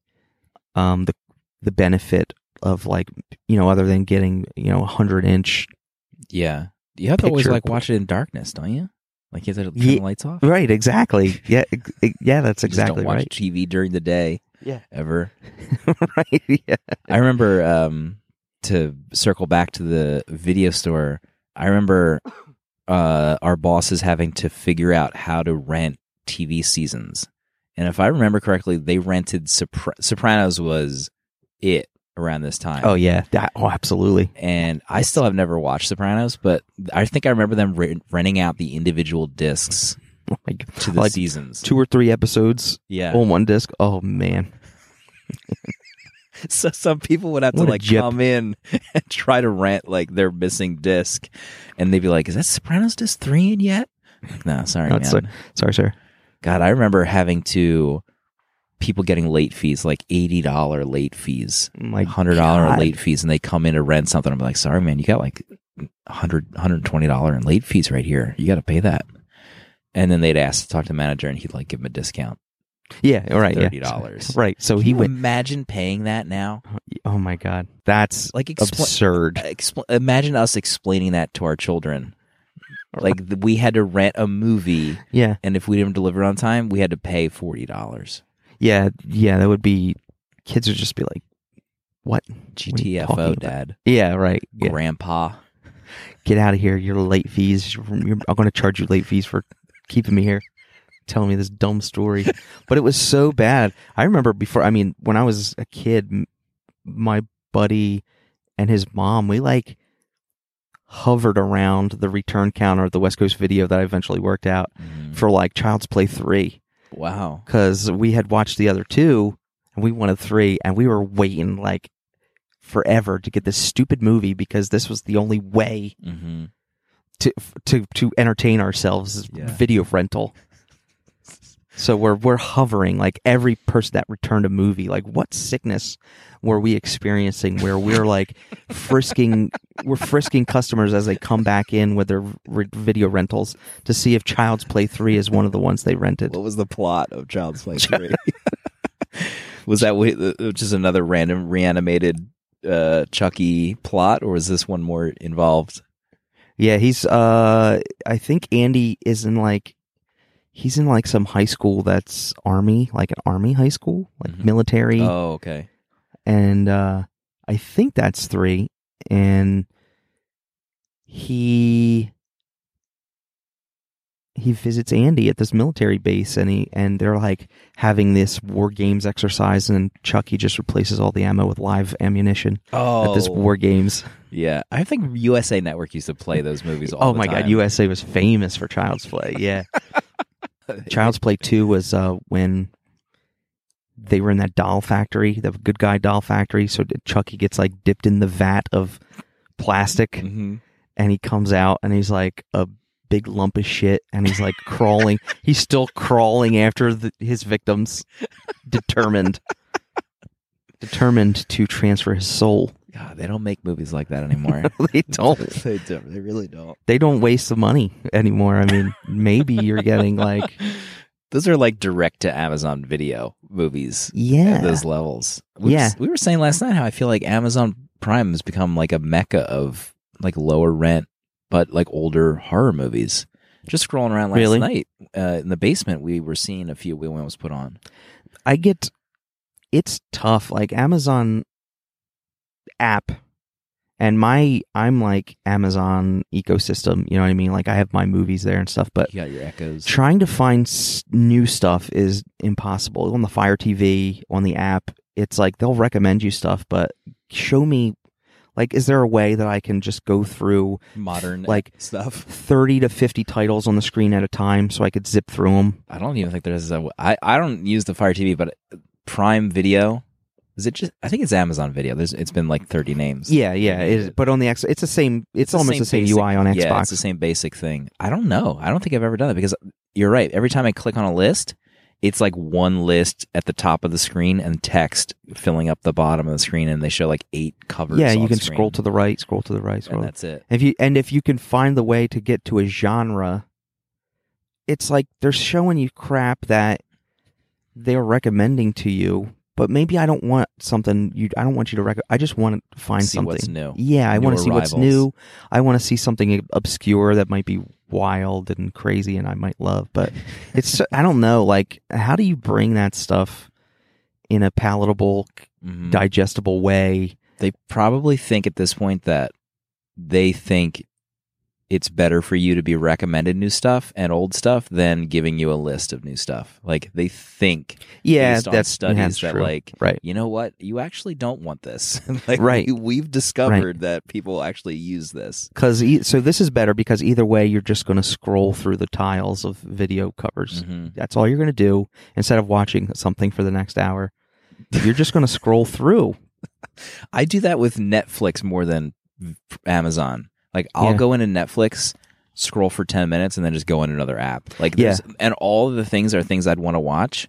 um the the benefit of like you know other than getting you know a 100 inch Yeah, you have to always like watch it in darkness, don't you? Like you have to turn Ye- the lights off. right exactly yeah ex- ex- yeah that's You just exactly don't watch right TV during the day yeah ever. right yeah I remember um, to circle back to the video store. I remember uh, our bosses having to figure out how to rent TV seasons, and if I remember correctly, they rented Sopra- Sopranos was it around this time. oh yeah that, oh absolutely and I still have never watched Sopranos, but I think I remember them re- renting out the individual discs oh my God. to the like seasons. two or three episodes yeah, on one disc oh man so some people would have to What a like jip. come in and try to rent like their missing disc, and they'd be like, "Is that Sopranos disc three in yet?" Like, no, sorry, No, man. it's sorry sir God, I remember having to people getting late fees, like eighty dollar late fees, oh like hundred dollar late fees, and they come in to rent something. I'm like, sorry, man, you got like 100 120 dollar in late fees right here. You got to pay that. And then they'd ask to talk to the manager, and he'd like give them a discount, yeah all right thirty yeah dollars. right so Can he went imagine paying that now? Oh, oh my god that's Like expl- absurd uh, Expl- imagine us explaining that to our children. Like we had to rent a movie, yeah and if we didn't deliver on time, we had to pay forty dollars. Yeah yeah that would be kids would just be like What? What GTFO, about? Dad, Yeah, right. Yeah. Grandpa. Get out of here. You're late fees. You're, I'm going to charge you late fees for keeping me here, telling me this dumb story. but it was so bad. I remember before. I mean, when I was a kid, my buddy and his mom, we like hovered around the return counter at the West Coast Video that I eventually worked out Mhm. for like Child's Play three Wow. because we had watched the other two and we wanted three and we were waiting like forever to get this stupid movie because this was the only way hmm to to to entertain ourselves yeah. video rental. So we're we're hovering like every person that returned a movie. Like what sickness were we experiencing where we're like frisking we're frisking customers as they come back in with their re- video rentals to see if Child's Play three is one of the ones they rented. What was the plot of Child's Play 3? was that wa- uh, just another random reanimated uh, Chucky plot, or was this one more involved? Yeah, he's uh I think Andy is in like he's in like some high school that's army, like an army high school, like Mhm. military. Oh, okay. and uh I think that's 3 and he he visits Andy at this military base and he and they're like having this war games exercise and Chucky just replaces all the ammo with live ammunition Oh, at this war games. yeah. I think USA Network used to play those movies. All Oh my god. USA was famous for Child's Play. Yeah. Child's Play 2 was uh, when they were in that doll factory, the good guy doll factory. So Chucky gets like dipped in the vat of plastic Mhm. and he comes out and he's like a big lump of shit and he's like crawling. He's still crawling after the, his victims, determined. Determined to transfer his soul. God, they don't make movies like that anymore. they don't. they don't. They really don't. They don't waste the money anymore. I mean, maybe you're getting like, Those are like direct to Amazon video movies. yeah, At those levels. We Yeah. were- we were saying last night how I feel like Amazon Prime has become like a mecca of like lower rent, but like older horror movies. Just scrolling around last Really? night uh, in the basement, we were seeing a few we almost put on. I get it's tough. Like Amazon app and my I'm like Amazon ecosystem, you know what I mean? Like I have my movies there and stuff, but You got your echoes. trying to find s- new stuff is impossible. On the Fire TV, on the app, it's like they'll recommend you stuff, but show me like is there a way that I can just go through Modern like- stuff. 30 to 50 titles on the screen at a time so I could zip through them? I don't even think there's a. I I don't use the Fire TV, but Prime Video. Is it just? I think it's Amazon Video. There's. It's been like thirty names. Yeah, yeah, it is. But on the X, it's the same. It's, almost the same, basic- UI on Xbox. Yeah, it's the same basic thing. I don't know. I don't think I've ever done it because you're right. Every time I click on a list, it's like one list at the top of the screen and text filling up the bottom of the screen, and they show like eight covers. yeah, you can screen, scroll to the right, scroll to the right, scroll. and that's it. if you and if you can find the way to get to a genre, it's like they're showing you crap that they're recommending to you. But maybe I don't want something you. I don't want you to rec. I just want to find See something. what's new. Yeah, I want to see what's new. I want to see something obscure that might be wild and crazy, and I might love. But it's I don't know. Like, how do you bring that stuff in a palatable, Mhm. digestible way? they probably think at this point that they think it's better for you to be recommended new stuff and old stuff than giving you a list of new stuff. Like they think Yeah, based on that's studies that's that true. like right. you know what you actually don't want this. like Right. we, we've discovered that people actually use this. Because e- so this is better because either way you're just going to scroll through the tiles of video covers. Mhm. That's all you're going to do instead of watching something for the next hour. You're just going to scroll through. I do that with Netflix more than Amazon. Like I'll Yeah. go into Netflix, scroll for 10 minutes and then just go in another app. Like there's, and all of the things are things I'd want to watch,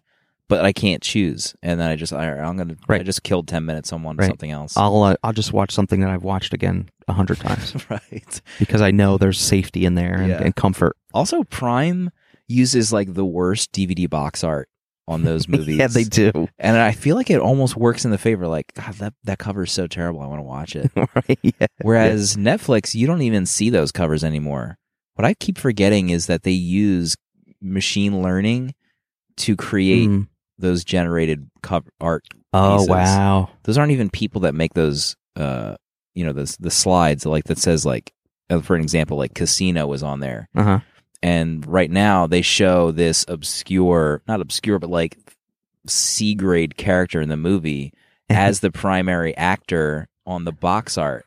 but I can't choose. And then I just I, I'm going to I just killed 10 minutes on one Right. something else. I'll uh, I'll just watch something that I've watched again a hundred times right. because I know there's safety in there and, Yeah. and comfort. Also Prime uses like the worst DVD box art on those movies. yeah, they do. And I feel like it almost works in the favor like god that that cover is so terrible. I want to watch it. right? Yeah. Whereas Netflix, you don't even see those covers anymore. What I keep forgetting is that they use machine learning to create Mm. those generated cover art Oh pieces. wow. Those aren't even people that make those. Uh, you know, the the slides like that says like, uh, for an example, like Casino was on there, Uh huh. And right now they show this obscure, not obscure, but like C grade character in the movie as the primary actor on the box art.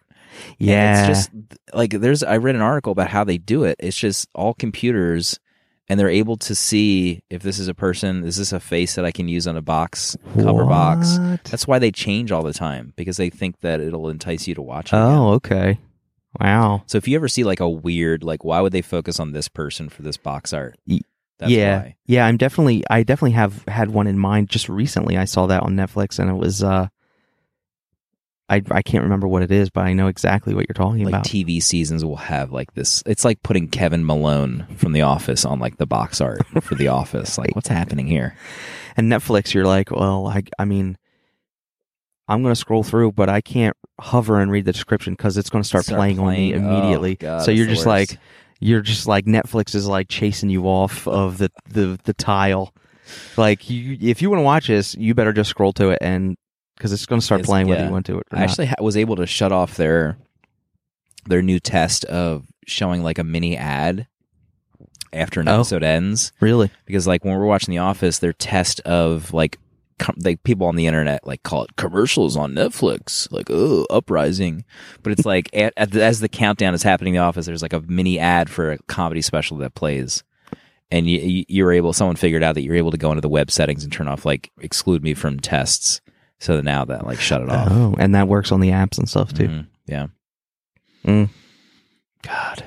And Yeah. it's just like there's I read an article about how they do it. It's just all computers and they're able to see if this is a person, is this a face that I can use on a box cover box. That's why they change all the time because they think that it'll entice you to watch it. again. Oh, okay. Wow. So if you ever see like a weird like why would they focus on this person for this box art? That's yeah. why. Yeah, I'm definitely I definitely have had one in mind just recently. I saw that on Netflix and it was uh I I can't remember what it is, but I know exactly what you're talking about. Like about. TV seasons will have like this. It's like putting Kevin Malone from The Office on like the box art for The Office. Like, what's happening here? and Netflix, you're like, well, I I mean I'm going to scroll through, but I can't hover and read the description because it's going to start, Start playing, on me playing. Oh, immediately. God, so you're just worst. like, you're just like Netflix is like chasing you off of the the the tile. Like you, if you want to watch this, you better just scroll to it and because it's going to start It's- playing whether you want to it or I actually ha- was able to shut off their their new test of showing like a mini ad after an Oh. episode ends. Really? because like when we're watching The Office, their test of like com- like people on the internet like call it commercials on Netflix, like oh uprising, but it's like at, at the, as the countdown is happening, in The Office, there's like a mini ad for a comedy special that plays. And you, you, you're able. Someone figured out that you're able to go into the web settings and turn off like exclude me from tests. So that now that like shut it off. Oh, and that works on the apps and stuff too. Mhm. Yeah. Mm. God.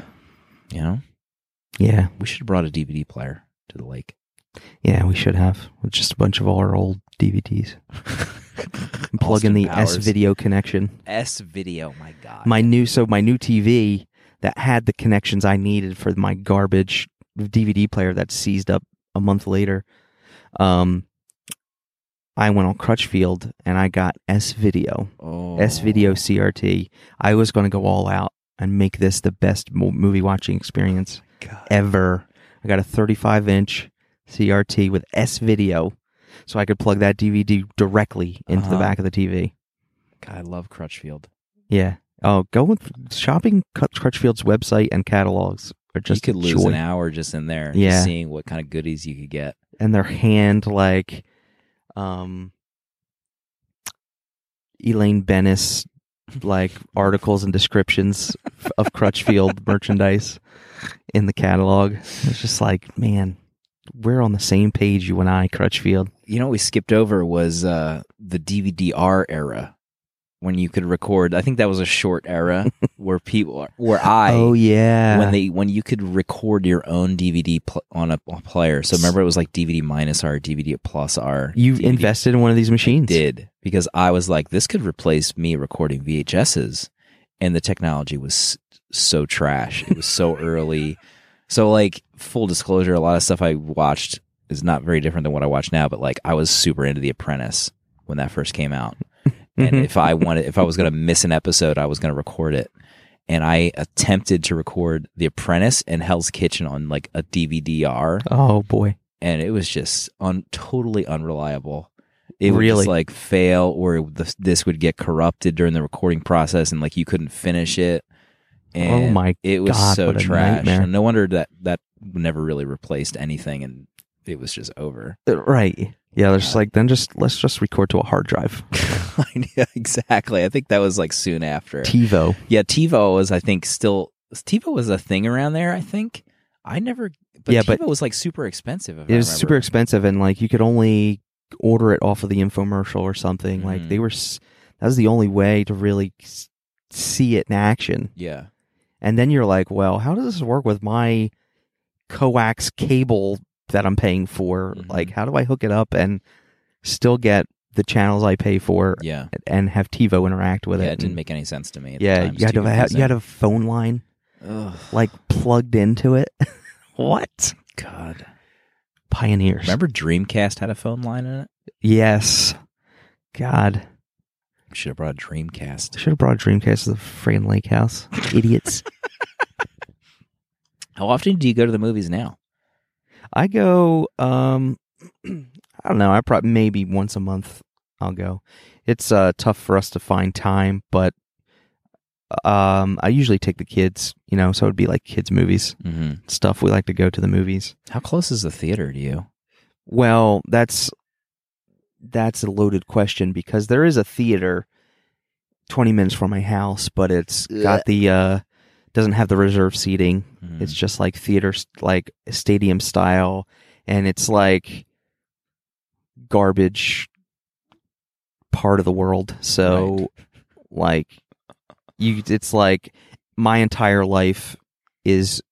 You know, Yeah, we should have brought a DVD player to the lake. yeah, we should have with just a bunch of all our old DVDs. Plug in the Powers. S video connection. S video. My God. My new so my new TV that had the connections I needed for my garbage DVD player that seized up a month later. Um, I went on Crutchfield and I got S video. oh. S Video CRT. I was going to go all out and make this the best mo- movie watching experience God. ever. I got a 35 inch CRT with S Video, so I could plug that DVD directly into the Uh-huh. back of the TV. God, I love Crutchfield. Yeah. Oh, go with shopping Crutchfield's website and catalogs are just you could lose joy. an hour just in there, Yeah. just seeing what kind of goodies you could get. and their hand like um Elaine Benes like articles and descriptions of Crutchfield merchandise in the catalog. It's just like, man, we're on the same page, you and I, Crutchfield. You know, what we skipped over was uh, the DVD-R era when you could record. I think that was a short era where people, where I, oh yeah, when they when you could record your own DVD pl- on a player. So remember, it was like DVD minus R, DVD plus R. you DVD invested in one of these machines. did because I was like, this could replace me recording VHSs, and the technology was so trash. It was so early. So like full disclosure, a lot of stuff I watched is not very different than what I watch now. But like I was super into The Apprentice when that first came out, and Mhm. if I wanted, if I was going to miss an episode, I was going to record it. And I attempted to record The Apprentice and Hell's Kitchen on like a DVD-R Oh boy, and it was just un- totally unreliable. It would Really? just like fail, or the, this would get corrupted during the recording process, and like you couldn't finish it. And Oh my god, It was God, so trash. And no wonder that that never really replaced anything, and it was just over. Uh, right? Yeah, they're like then just let's just record to a hard drive. yeah, exactly. I think that was like soon after. TiVo. yeah, TiVo was I think still TiVo was a thing around there. I think I never. But Yeah, TiVo but- was like super expensive. It I was super expensive, and like you could only order it off of the infomercial or something. Like Mhm. they were, that was the only way to really see it in action. Yeah. And then you're like, well, how does this work with my coax cable that I'm paying for? Mhm. Like, how do I hook it up and still get the channels I pay for Yeah. and have TiVo interact with yeah, it? Yeah, it didn't And- make any sense to me. Yeah, you had have, you had a phone line Ugh, like plugged into it. what? God. Pioneers. Remember Dreamcast had a phone line in it? Yes. God. Should have brought a Dreamcast. Should have brought a Dreamcast to the friggin' lake house. Idiots. How often do you go to the movies now? I go um I don't know, I probably maybe once a month I'll go. It's uh, tough for us to find time, but um, I usually take the kids. You know, so it'd be like kids movies hmm stuff. We like to go to the movies. How close is the theater to you? Well, that's that's a loaded question because there is a theater 20 minutes from my house, but it's got the uh doesn't have the reserve seating. Mhm. It's just like theater like stadium style and it's like garbage part of the world. So like you it's like my entire life is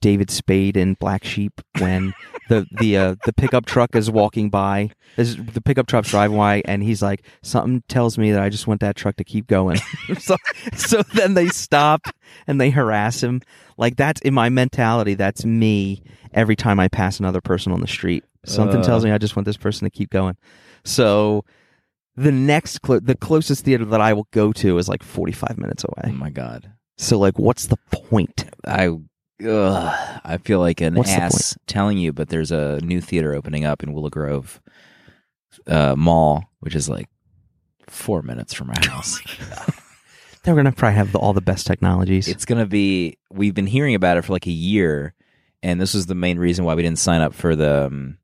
David Spade in Black Sheep when the the uh, the pickup truck is walking by. Is the pickup truck's driving by, and he's like, "Something tells me that I just want that truck to keep going." so, so then they stop and they harass him. Like that's in my mentality. That's me every time I pass another person on the street. Something Uh. tells me I just want this person to keep going. So the next, clo- the closest theater that I will go to is like forty five minutes away. Oh my god. So like, what's the point? I ugh, I feel like an What's the ass telling you, but there's a new theater opening up in Willow Grove uh, Mall, which is like four minutes from my house. They're gonna probably have the, all the best technologies. it's gonna be. We've been hearing about it for like a year, and this was the main reason why we didn't sign up for the um,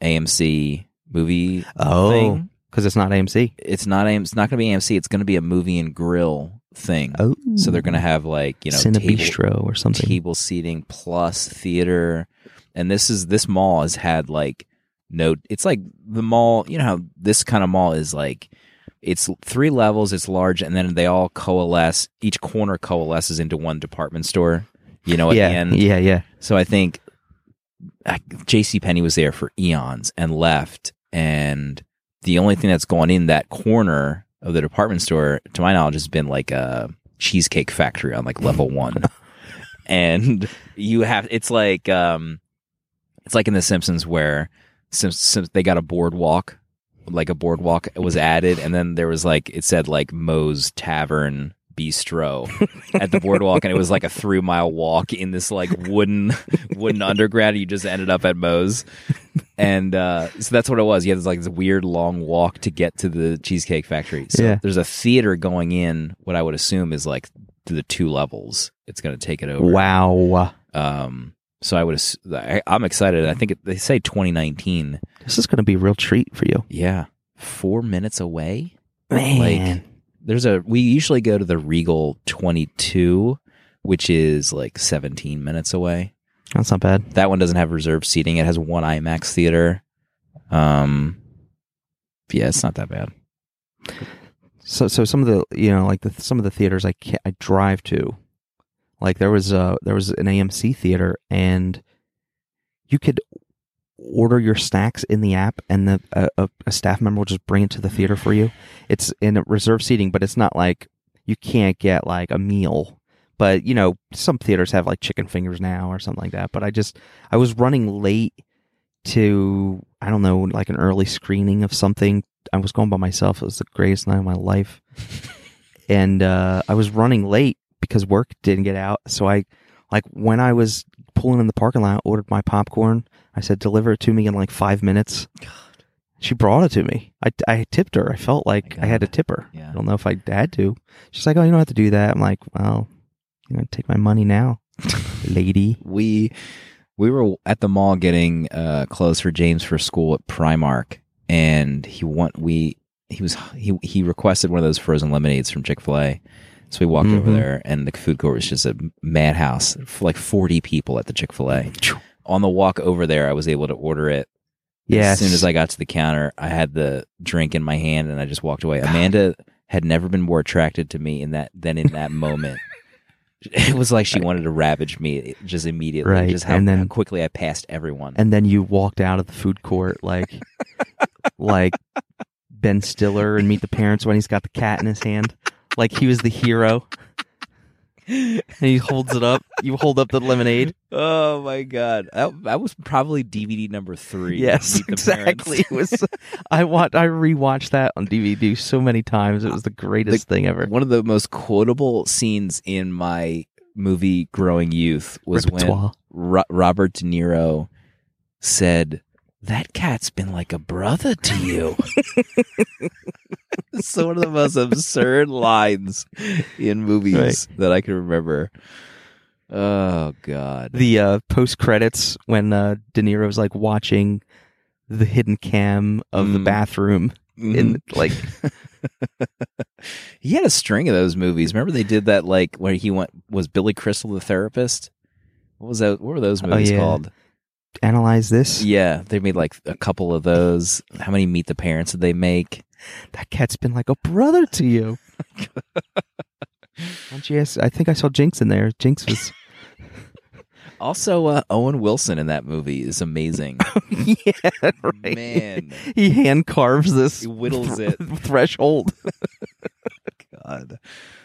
AMC movie oh, thing. because it's not AMC. It's not AM, It's not gonna be AMC. It's gonna be a movie and grill thing. Oh, So they're gonna oh. have like you know Cine table- Bistro or something. table seating plus theater and this is this mall has had like no it's like the mall you know how this kind of mall is like it's three levels it's large and then they all coalesce each corner coalesces into one department store you know at yeah, the end yeah, yeah. so i think jc Penney was there for eons and left and the only thing that's gone in that corner of the department store to my knowledge has been like a cheesecake factory on like level one. And you have it's like um it's like in the simpsons where since, since they got a boardwalk like a boardwalk was added and then there was like it said like moe's tavern bistro at the boardwalk and it was like a three mile walk in this like wooden wooden underground you just ended up at moe's and uh so that's what it was you had this like this weird long walk to get to the cheesecake factory so Yeah. there's a theater going in what i would assume is like to the two levels it's going to take it over Wow, um, so I would, I, I'm excited. I think it, they say 2019. this is going to be a real treat for you, Yeah, four minutes away. man. Like, there's a. We usually go to the Regal 22, which is like 17 minutes away. That's not bad. That one doesn't have reserved seating. It has one IMAX theater. Um, yeah, it's not that bad. So, so some of the you know like the some of the theaters I can't, I drive to, like there was a there was an AMC theater and you could order your snacks in the app and the a, a, a staff member will just bring it to the theater for you. It's in a reserved seating, but it's not like you can't get like a meal. But you know, some theaters have like chicken fingers now or something like that. But I just I was running late to I don't know like an early screening of something. I was going by myself. It was the greatest night of my life, and uh, I was running late because work didn't get out. So I like when I was pulling in the parking lot, ordered my popcorn. I said, "Deliver it to me in like five minutes." She brought it to me. I, I tipped her. I felt like I had to tip her. Yeah. I don't know if I had to. She's like, "Oh, you don't have to do that." I'm like, "Well, gonna take my money now, lady." we we were at the mall getting uh clothes for James for school at Primark and he want we he was he he requested one of those frozen lemonades from Chick-fil-A. So we walked over Mhm. there and the food court was just a madhouse. For like 40 people at the Chick-fil-A. On the walk over there I was able to order it. Yes. As soon as I got to the counter, I had the drink in my hand and I just walked away. Amanda had never been more attracted to me in that than in that moment. It was like she wanted to ravage me just immediately. Right, Just how, and then- how quickly I passed everyone. and then you walked out of the food court like like Ben Stiller and Meet the Parents when he's got the cat in his hand, like he was the hero. And he holds it up. You hold up the lemonade. oh my god, that, that was probably DVD number three. Yes, exactly. It was. I want. I rewatched that on DVD so many times. It was the greatest thing ever. One of the most quotable scenes in my movie growing youth was when Ro- Robert De Niro said, That cat's been like a brother to you. it's one of the most absurd lines in movies Right. that I can remember. Oh God. The uh, post credits when uh, De Niro's like watching the hidden cam of the Mm. bathroom in like he had a string of those movies. Remember they did that like where he went was Billy Crystal the therapist? What was that? What were those movies yeah. called? Analyze this. Yeah, they made like a couple of those. How many Meet the Parents did they make? That cat's been like a brother to you. Don't you ask- I think I saw Jinx in there. Jinx was Also, uh, Owen Wilson in that movie is amazing. yeah, right. Man. he hand carves this He whittles it. threshold. God,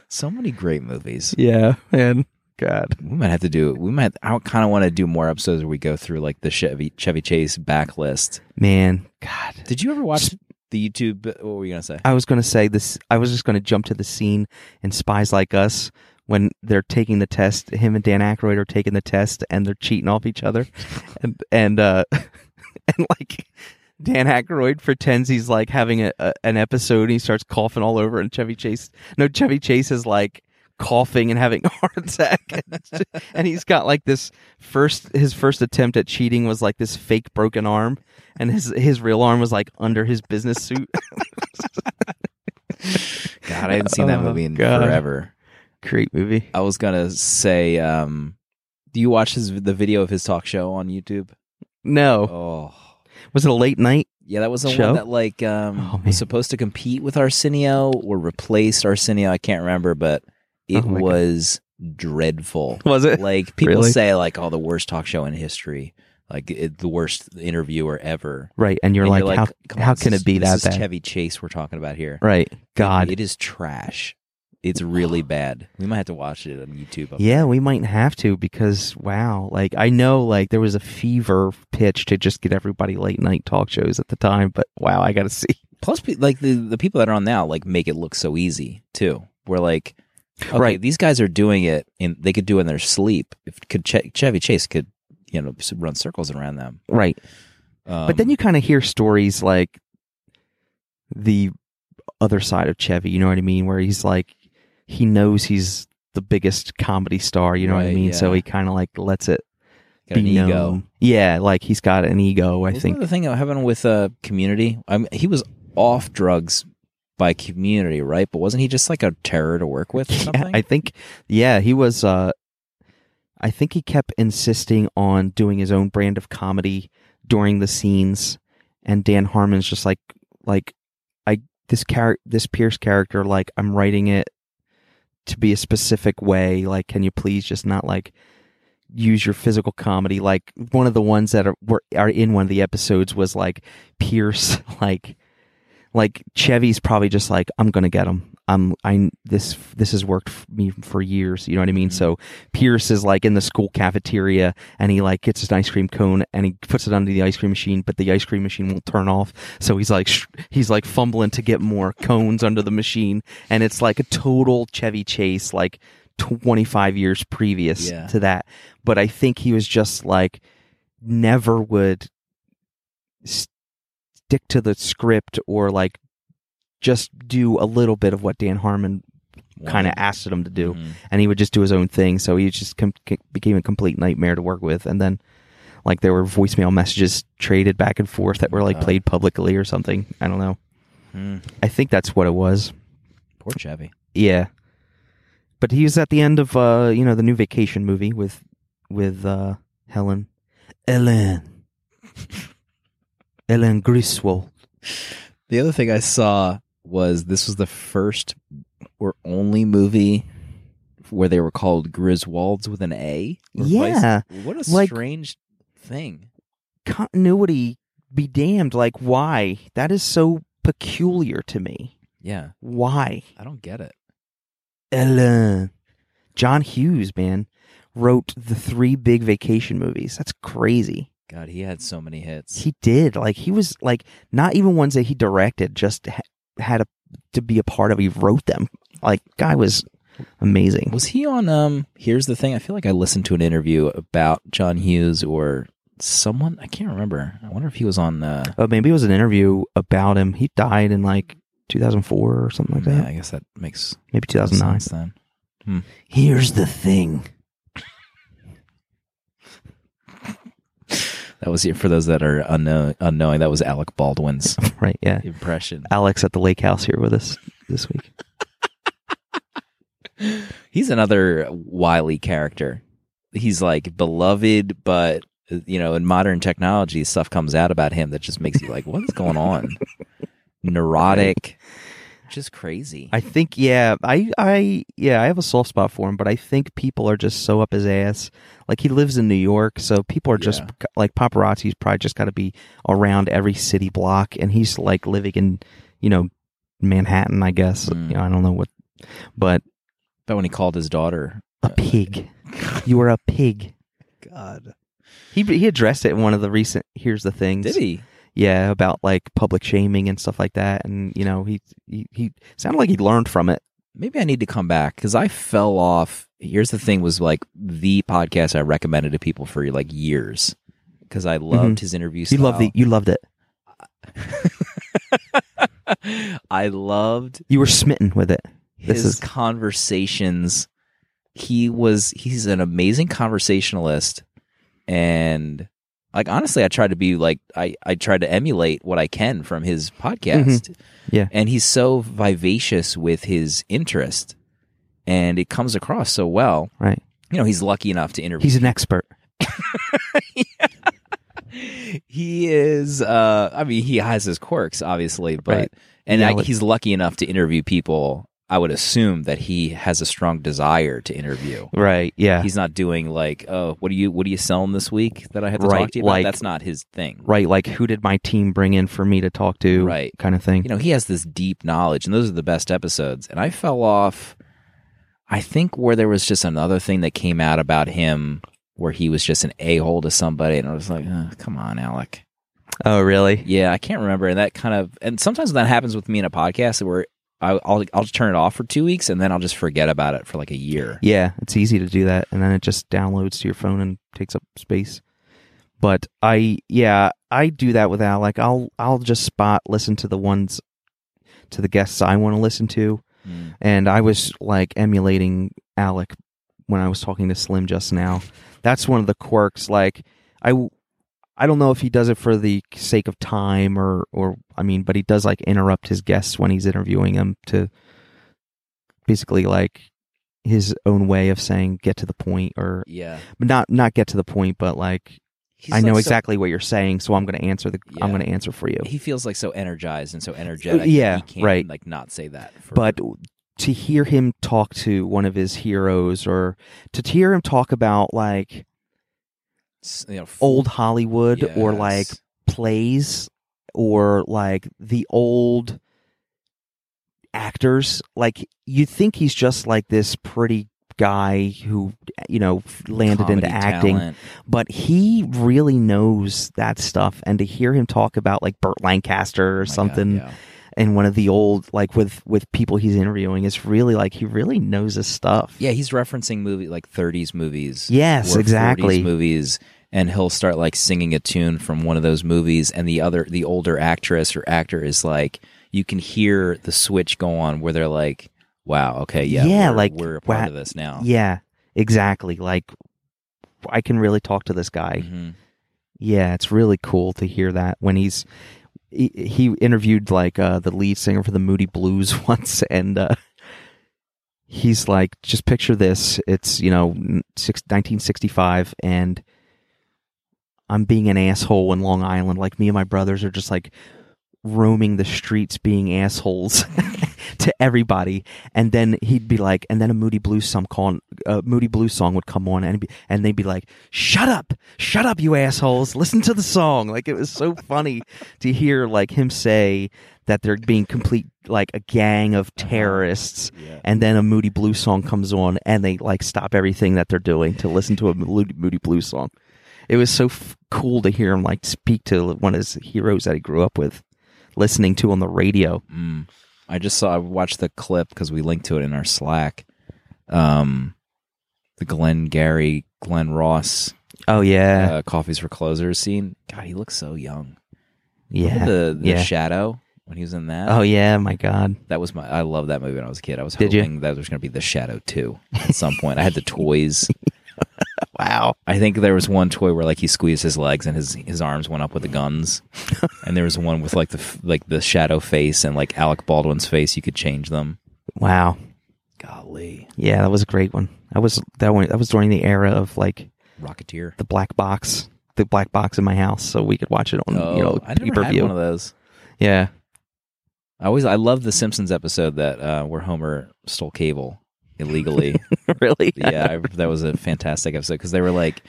so many great movies. Yeah, man. God. We might have to do. We might. I kind of want to do more episodes where we go through like the Chevy Chevy Chase backlist. Man, God. Did you ever watch the YouTube? What were you gonna say? I was going to say this. I was just going to jump to the scene in Spies Like Us when they're taking the test. Him and Dan Aykroyd are taking the test, and they're cheating off each other, and and uh, and like Dan Aykroyd pretends he's like having a, a an episode. And he starts coughing all over, and Chevy Chase. No, Chevy Chase is like coughing and having a heart attack and he's got like this first his first attempt at cheating was like this fake broken arm and his his real arm was like under his business suit God, I haven't seen that Oh, movie in God. forever. great movie I was gonna say, um, do you watch his the video of his talk show on YouTube? no Oh, was it a late night yeah, that was the Show? one that like um Oh, was supposed to compete with Arsenio or replaced Arsenio. I can't remember, but it Oh, my God. was dreadful. was it Like people Really? say, like, oh, the worst talk show in history, like it, the worst interviewer ever. right and you're And like, how come how on, can it be that bad Chevy Chase we're talking about here. right god it is trash. It's really bad. We might have to watch it on YouTube. yeah we might have to because wow like i know like there was a fever pitch to just get everybody late night talk shows at the time but wow i gotta see Plus, like the the people that are on now, like make it look so easy too. We're like, okay, Right. these guys are doing it, and they could do it in their sleep. If could Che- Chevy Chase could, you know, run circles around them. right Um, but then you kind of hear stories like the other side of Chevy, you know what I mean? Where he's like, he knows he's the biggest comedy star, you know what I Right, mean? So he kind of like lets it be an ego. Yeah, like he's got an ego, I Wasn't think. the thing that happened with uh, Community. I mean, he was off drugs by Community, right? But wasn't he just like a terror to work with or Yeah. I think, yeah, he was, uh, I think he kept insisting on doing his own brand of comedy during the scenes. And Dan Harmon's just like, like, I, this character, this Pierce character, like, I'm writing it to be a specific way. Like, can you please just not like use your physical comedy? Like, one of the ones that are, were, are in one of the episodes was like Pierce, like, like Chevy's probably just like I'm gonna get him. I'm I this this has worked for me for years. You know what I mean? Mm-hmm. So Pierce is like in the school cafeteria and he like gets his ice cream cone and he puts it under the ice cream machine, but the ice cream machine won't turn off. So he's like sh- he's like fumbling to get more cones under the machine, and it's like a total Chevy Chase like 25 years previous Yeah. to that. But I think he was just like never would stick to the script or like just do a little bit of what Dan Harmon kind of asked him to do, Mhm. and he would just do his own thing. So he just com- became a complete nightmare to work with. And then, like, there were voicemail messages traded back and forth that were like Oh. played publicly or something. I don't know. Hmm. I think that's what it was. Poor Chevy. Yeah, but he was at the end of uh, you know, the new Vacation movie with with uh, Helen, Ellen, Ellen Griswold. The other thing I saw was this was the first or only movie where they were called Griswolds with an A. vice- Yeah, what a like- strange thing. continuity be damned like why that is so peculiar to me Yeah, why I don't get it. ellen john hughes man wrote the three big vacation movies that's crazy God, he had so many hits. he did like he was like not even ones that he directed just ha- had a, to be a part of he wrote them like guy was amazing Was he on? Um, here's the thing. I feel like I listened to an interview about John Hughes or someone I can't remember. I wonder if he was on. Uh, Oh, maybe it was an interview about him. He died in like 2004 or something like that. yeah, that. I guess that makes Maybe 2009. sense then. Here's the thing. That was for those that are unknown, unknowing. That was Alec Baldwin's Right, yeah. impression. Alex at the lake house here with us this week. He's another wily character. He's like beloved, but you know, in modern technology, stuff comes out about him that just makes you like, what's going on? Neurotic, just crazy. I think yeah, I I yeah, I have a soft spot for him, but I think people are just so up his ass. Like he lives in New York, so people are just Yeah. like paparazzi's probably just got to be around every city block, and he's like living in you know Manhattan, I guess. Mm. You know, I don't know what, but but when he called his daughter, a pig. you were a pig. God, He he addressed it in one of the recent. Here's the things. did he? Yeah, about like public shaming and stuff like that, and you know he he, he sounded like he learned from it. Maybe I need to come back because I fell off. Here's the thing: was like the podcast I recommended to people for like years because I mm-hmm. loved his interviews. You loved the you loved it. I loved You were smitten with it. This his is conversations. He was he's an amazing conversationalist and like honestly I try to be like I I try to emulate what I can from his podcast. Yeah. And he's so vivacious with his interest and it comes across so well. right. You know, he's lucky enough to interview He's an expert. he is uh i mean he has his quirks obviously but Right. and Yeah, I, he's lucky enough to interview people i would assume that he has a strong desire to interview Right. Yeah. he's not doing like oh what are you what are you selling this week that i have to Right, talk to you about like- that's not his thing right. Like who did my team bring in for me to talk to? Right. Kind of thing. you know he has this deep knowledge and those are the best episodes and i fell off i think where there was just another thing that came out about him where he was just an a-hole to somebody and i was like oh, come on alec oh, really? Yeah, I can't remember, and that kind of and sometimes that happens with me in a podcast where I, I'll I'll just turn it off for two weeks and then I'll just forget about it for like a year. Yeah. It's easy to do that, and then it just downloads to your phone and takes up space. But I, yeah, I do that with Alec. I'll, I'll just spot listen to the ones, to the guests I want to listen to, Mm. and I was like emulating Alec when I was talking to Slim just now. That's one of the quirks. Like I, I don't know if he does it for the sake of time or, or I mean, but he does like interrupt his guests when he's interviewing them to basically like his own way of saying get to the point or Yeah, but not not get to the point, but like He's I know like so- exactly what you're saying, so I'm going to answer the I'm going to answer for you. he feels like so energized and so uh, energetic. yeah, he can't, right. Like not say that. For, but to hear him talk to one of his heroes or to hear him talk about like you know, f- old Hollywood or like plays or like the old actors like you'd think he's just like this pretty guy who you know landed into acting talent. but he really knows that stuff and to hear him talk about like Burt Lancaster or Oh my God, something yeah. and one of the old like with with people he's interviewing is really like he really knows his stuff Yeah, he's referencing movie like 30s movies. Yes, or 40s exactly. movies, and he'll start like singing a tune from one of those movies, and the other, the older actress or actor is like, you can hear the switch go on where they're like, "Wow, okay, yeah, Yeah, we're, like, we're a part wow, of this now." yeah exactly like i can really talk to this guy Mhm. yeah it's really cool to hear that when he's he, he interviewed like uh the lead singer for the moody blues once and uh he's like just picture this it's you know six, 1965 and i'm being an asshole in long island. Like me and my brothers are just like roaming the streets being assholes to everybody. And then he'd be like and then a moody blues song called a moody blues song would come on and be, and they'd be like shut up. Shut up you assholes. Listen to the song. Like it was so funny to hear like him say that they're being complete like a gang of uh-huh. terrorists. Yeah. and then a moody blues song comes on and they like stop everything that they're doing to listen to a moody, moody blues song it was so f- cool to hear him like speak to one of his heroes that he grew up with listening to on the radio Mm. I just saw. I watched the clip because we linked to it in our Slack. Um, the Glenn Gary, Glen Ross Oh yeah, uh, Coffees for Closers scene. God, he looks so young. yeah, Remember the the yeah. Shadow when he was in that. oh yeah, my God. That was my. I love that movie when I was a kid. I was Did you? hoping that there was going to be The Shadow too at some point. I had the toys. Wow. I think there was one toy where like he squeezed his legs and his his arms went up with the guns, and there was one with like the like the Shadow face and like Alec Baldwin's face. You could change them. Wow. Golly, Yeah, that was a great one. That was that one. That was during the era of like Rocketeer. the black box, the black box in my house, so we could watch it on Oh, you know I pay per had one of those. Yeah. I always I love the Simpsons episode that uh, where Homer stole cable illegally. really? yeah, I, that was a fantastic episode because they were like,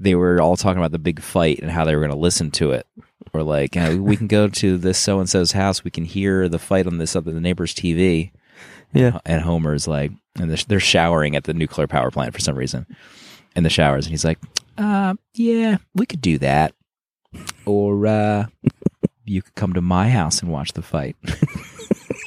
they were all talking about the big fight and how they were going to listen to it, or like, uh, we can go to this so and so's house, we can hear the fight on this other the neighbor's TV, Yeah. and Homer's like, and they're, they're showering at the nuclear power plant for some reason, in the showers, and he's like, uh, yeah, we could do that, or uh, you could come to my house and watch the fight.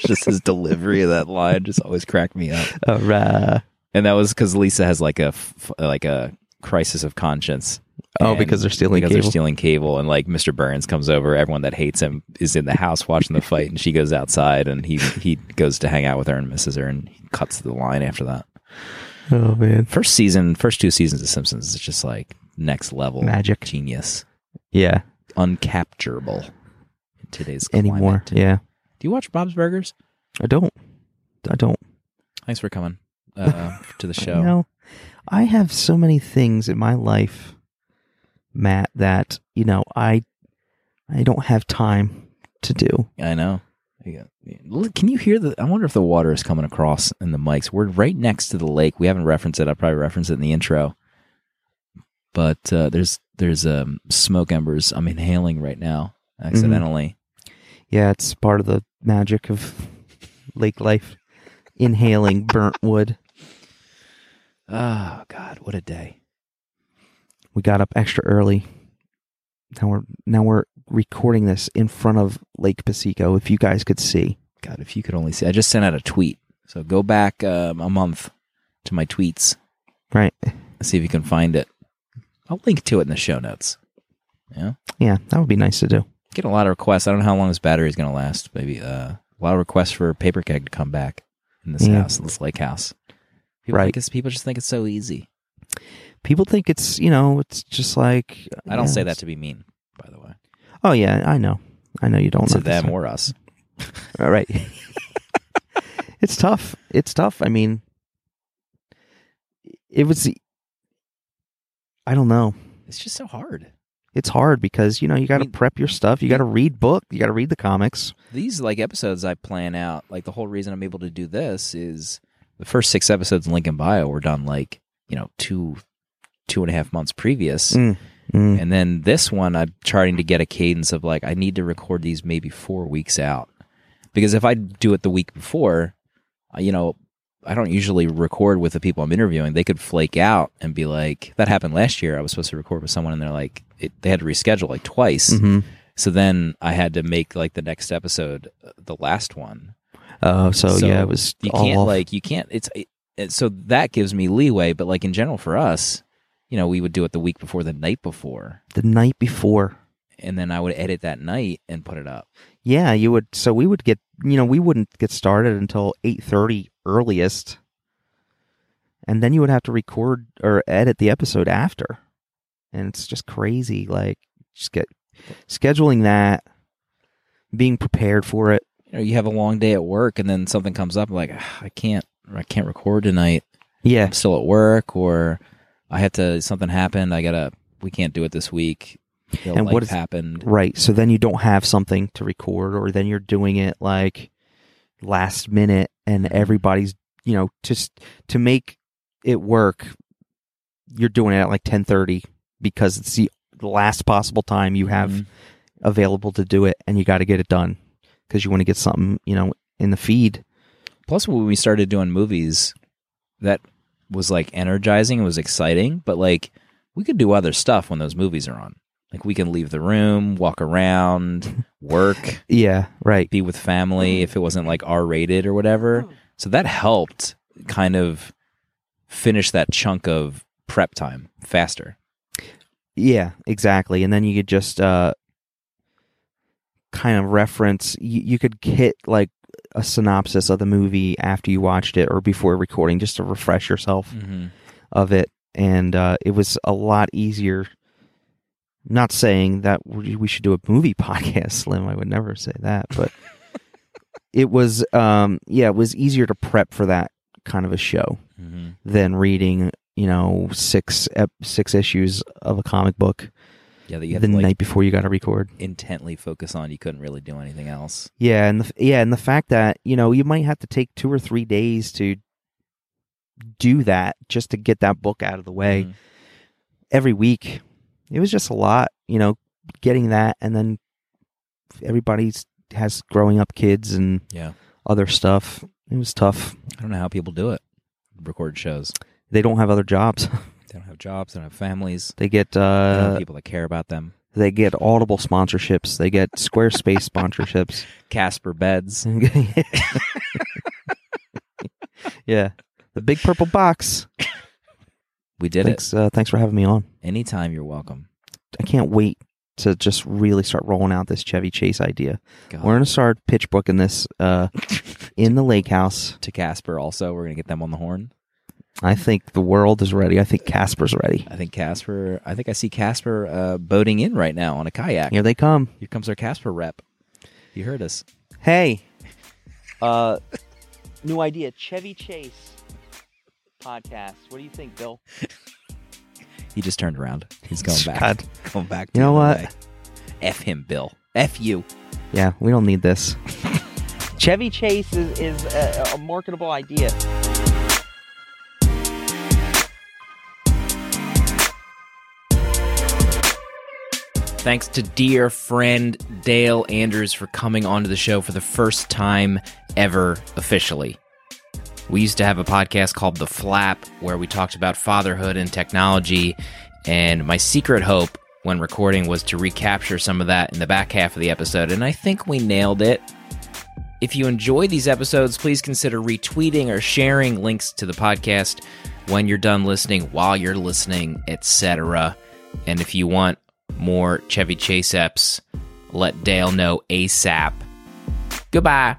just his delivery of that line just always cracked me up Or, uh, and that was because Lisa has like a f- like a crisis of conscience. Oh, because they're stealing because cable? they're stealing cable, and like Mr. Burns comes over. Everyone that hates him is in the house watching the fight, and she goes outside, and he he goes to hang out with her and misses her, and he cuts the line after that. oh man. First season, first two seasons of Simpsons is just like next level Magic. genius, Yeah. uncapturable in today's climate. Anymore. Yeah. Do you watch Bob's Burgers? I don't. I don't. Thanks for coming uh, to the show. You know, I have so many things in my life, Matt, that you know I I don't have time to do. I know. Yeah. Can you hear the? I wonder if the water is coming across in the mics. We're right next to the lake. We haven't referenced it. I'll probably referenced it in the intro. But uh, there's there's um, smoke embers. I'm inhaling right now accidentally. Yeah, it's part of the magic of lake life. Inhaling burnt wood. Oh God, what a day! We got up extra early. Now we're now we're recording this in front of Lake Pasico. If you guys could see, God, if you could only see. I just sent out a tweet. So go back um, a month to my tweets. right? See if you can find it. I'll link to it in the show notes. Yeah. Yeah, that would be nice to do. Get a lot of requests. I don't know how long this battery is going to last. Maybe uh, a lot of requests for Paper Keg to come back in this Yeah. house, in this lake house. People Right. think people just think it's so easy. People think it's you know it's just like I don't yeah, say that to be mean, by the way. Oh yeah, I know. I know you don't. to them or us. All right. it's tough. It's tough. I mean, it was. I don't know. It's just so hard. It's hard because you know you got to mean- prep your stuff. You got to read book. You got to read the comics. These like episodes I plan out. Like the whole reason I'm able to do this is the first six episodes in Lincoln Bio were done like you know two two and a half months previous. Mm, mm. And then this one, I'm trying to get a cadence of like, I need to record these maybe four weeks out. Because if I do it the week before, uh, you know, I don't usually record with the people I'm interviewing. They could flake out and be like, that happened last year. I was supposed to record with someone and they're like, it, they had to reschedule like twice. Mhm. So then I had to make like the next episode, uh, the last one. Oh, so, yeah, it was you can't off. like you can't it's it, so that gives me leeway but like in general for us you know we would do it the week before the night before the night before. and then i would edit that night and put it up Yeah, you would. So we would get. You know, we wouldn't get started until eight thirty earliest, and then you would have to record or edit the episode after, and it's just crazy. Like, just get scheduling that, being prepared for it. you know you have a long day at work and then something comes up like "Ah, i can't i can't record tonight Yeah, i'm still at work or i had to something happened i gotta we can't do it this week know, And what happened right. So then you don't have something to record, or then you're doing it like last minute, and everybody's you know just to make it work. You're doing it at like ten thirty because it's the last possible time you have Mhm. available to do it, and you got to get it done because you want to get something you know in the feed. Plus, when we started doing movies, that was like energizing. It was exciting, but like we could do other stuff when those movies are on. Like we can leave the room, walk around, work, Yeah, right. be with family if it wasn't like R rated or whatever. So that helped kind of finish that chunk of prep time faster. Yeah, exactly. And then you could just uh kind of reference you, you could hit like a synopsis of the movie after you watched it or before recording just to refresh yourself Mm-hmm. of it and uh it was a lot easier not saying that we should do a movie podcast slim i would never say that but it was um yeah it was easier to prep for that kind of a show Mm-hmm. than reading you know six ep- six issues of a comic book Yeah, that you the to like night before you got to record. intently focus on. You couldn't really do anything else. Yeah, and the yeah, and the fact that you know you might have to take two or three days to do that just to get that book out of the way Mhm. every week. It was just a lot, you know, getting that, and then everybody's has growing up kids and Yeah. other stuff. It was tough. I don't know how people do it. Record shows. They don't have other jobs. They don't have jobs. They don't have families. They get They uh, people that care about them. they get Audible sponsorships. They get Squarespace sponsorships. Casper beds. yeah, the big purple box. We did thanks, uh, thanks for having me on. Anytime you're welcome. I can't wait to just really start rolling out this Chevy Chase idea. God. We're gonna start pitch booking this uh, in the lake house. to Casper also. We're gonna get them on the horn. I think the world is ready. I think Casper's ready. I think Casper. I think I see Casper uh, boating in right now on a kayak. Here they come. Here comes our Casper rep. You heard us. Hey, uh, new idea: Chevy Chase podcast. What do you think, Bill? He just turned around. He's going back. God. Going back. You know what? way. F him, Bill. F you. Yeah, we don't need this. Chevy Chase is, is a, a marketable idea. Thanks to dear friend Dale Andrews for coming onto the show for the first time ever officially. We used to have a podcast called The Flap where we talked about fatherhood and technology, and my secret hope when recording was to recapture some of that in the back half of the episode, and I think we nailed it. If you enjoy these episodes, please consider retweeting or sharing links to the podcast when you're done listening, while you're listening, etc. And if you want more Chevy Chase eps, let Dale know ASAP. Goodbye.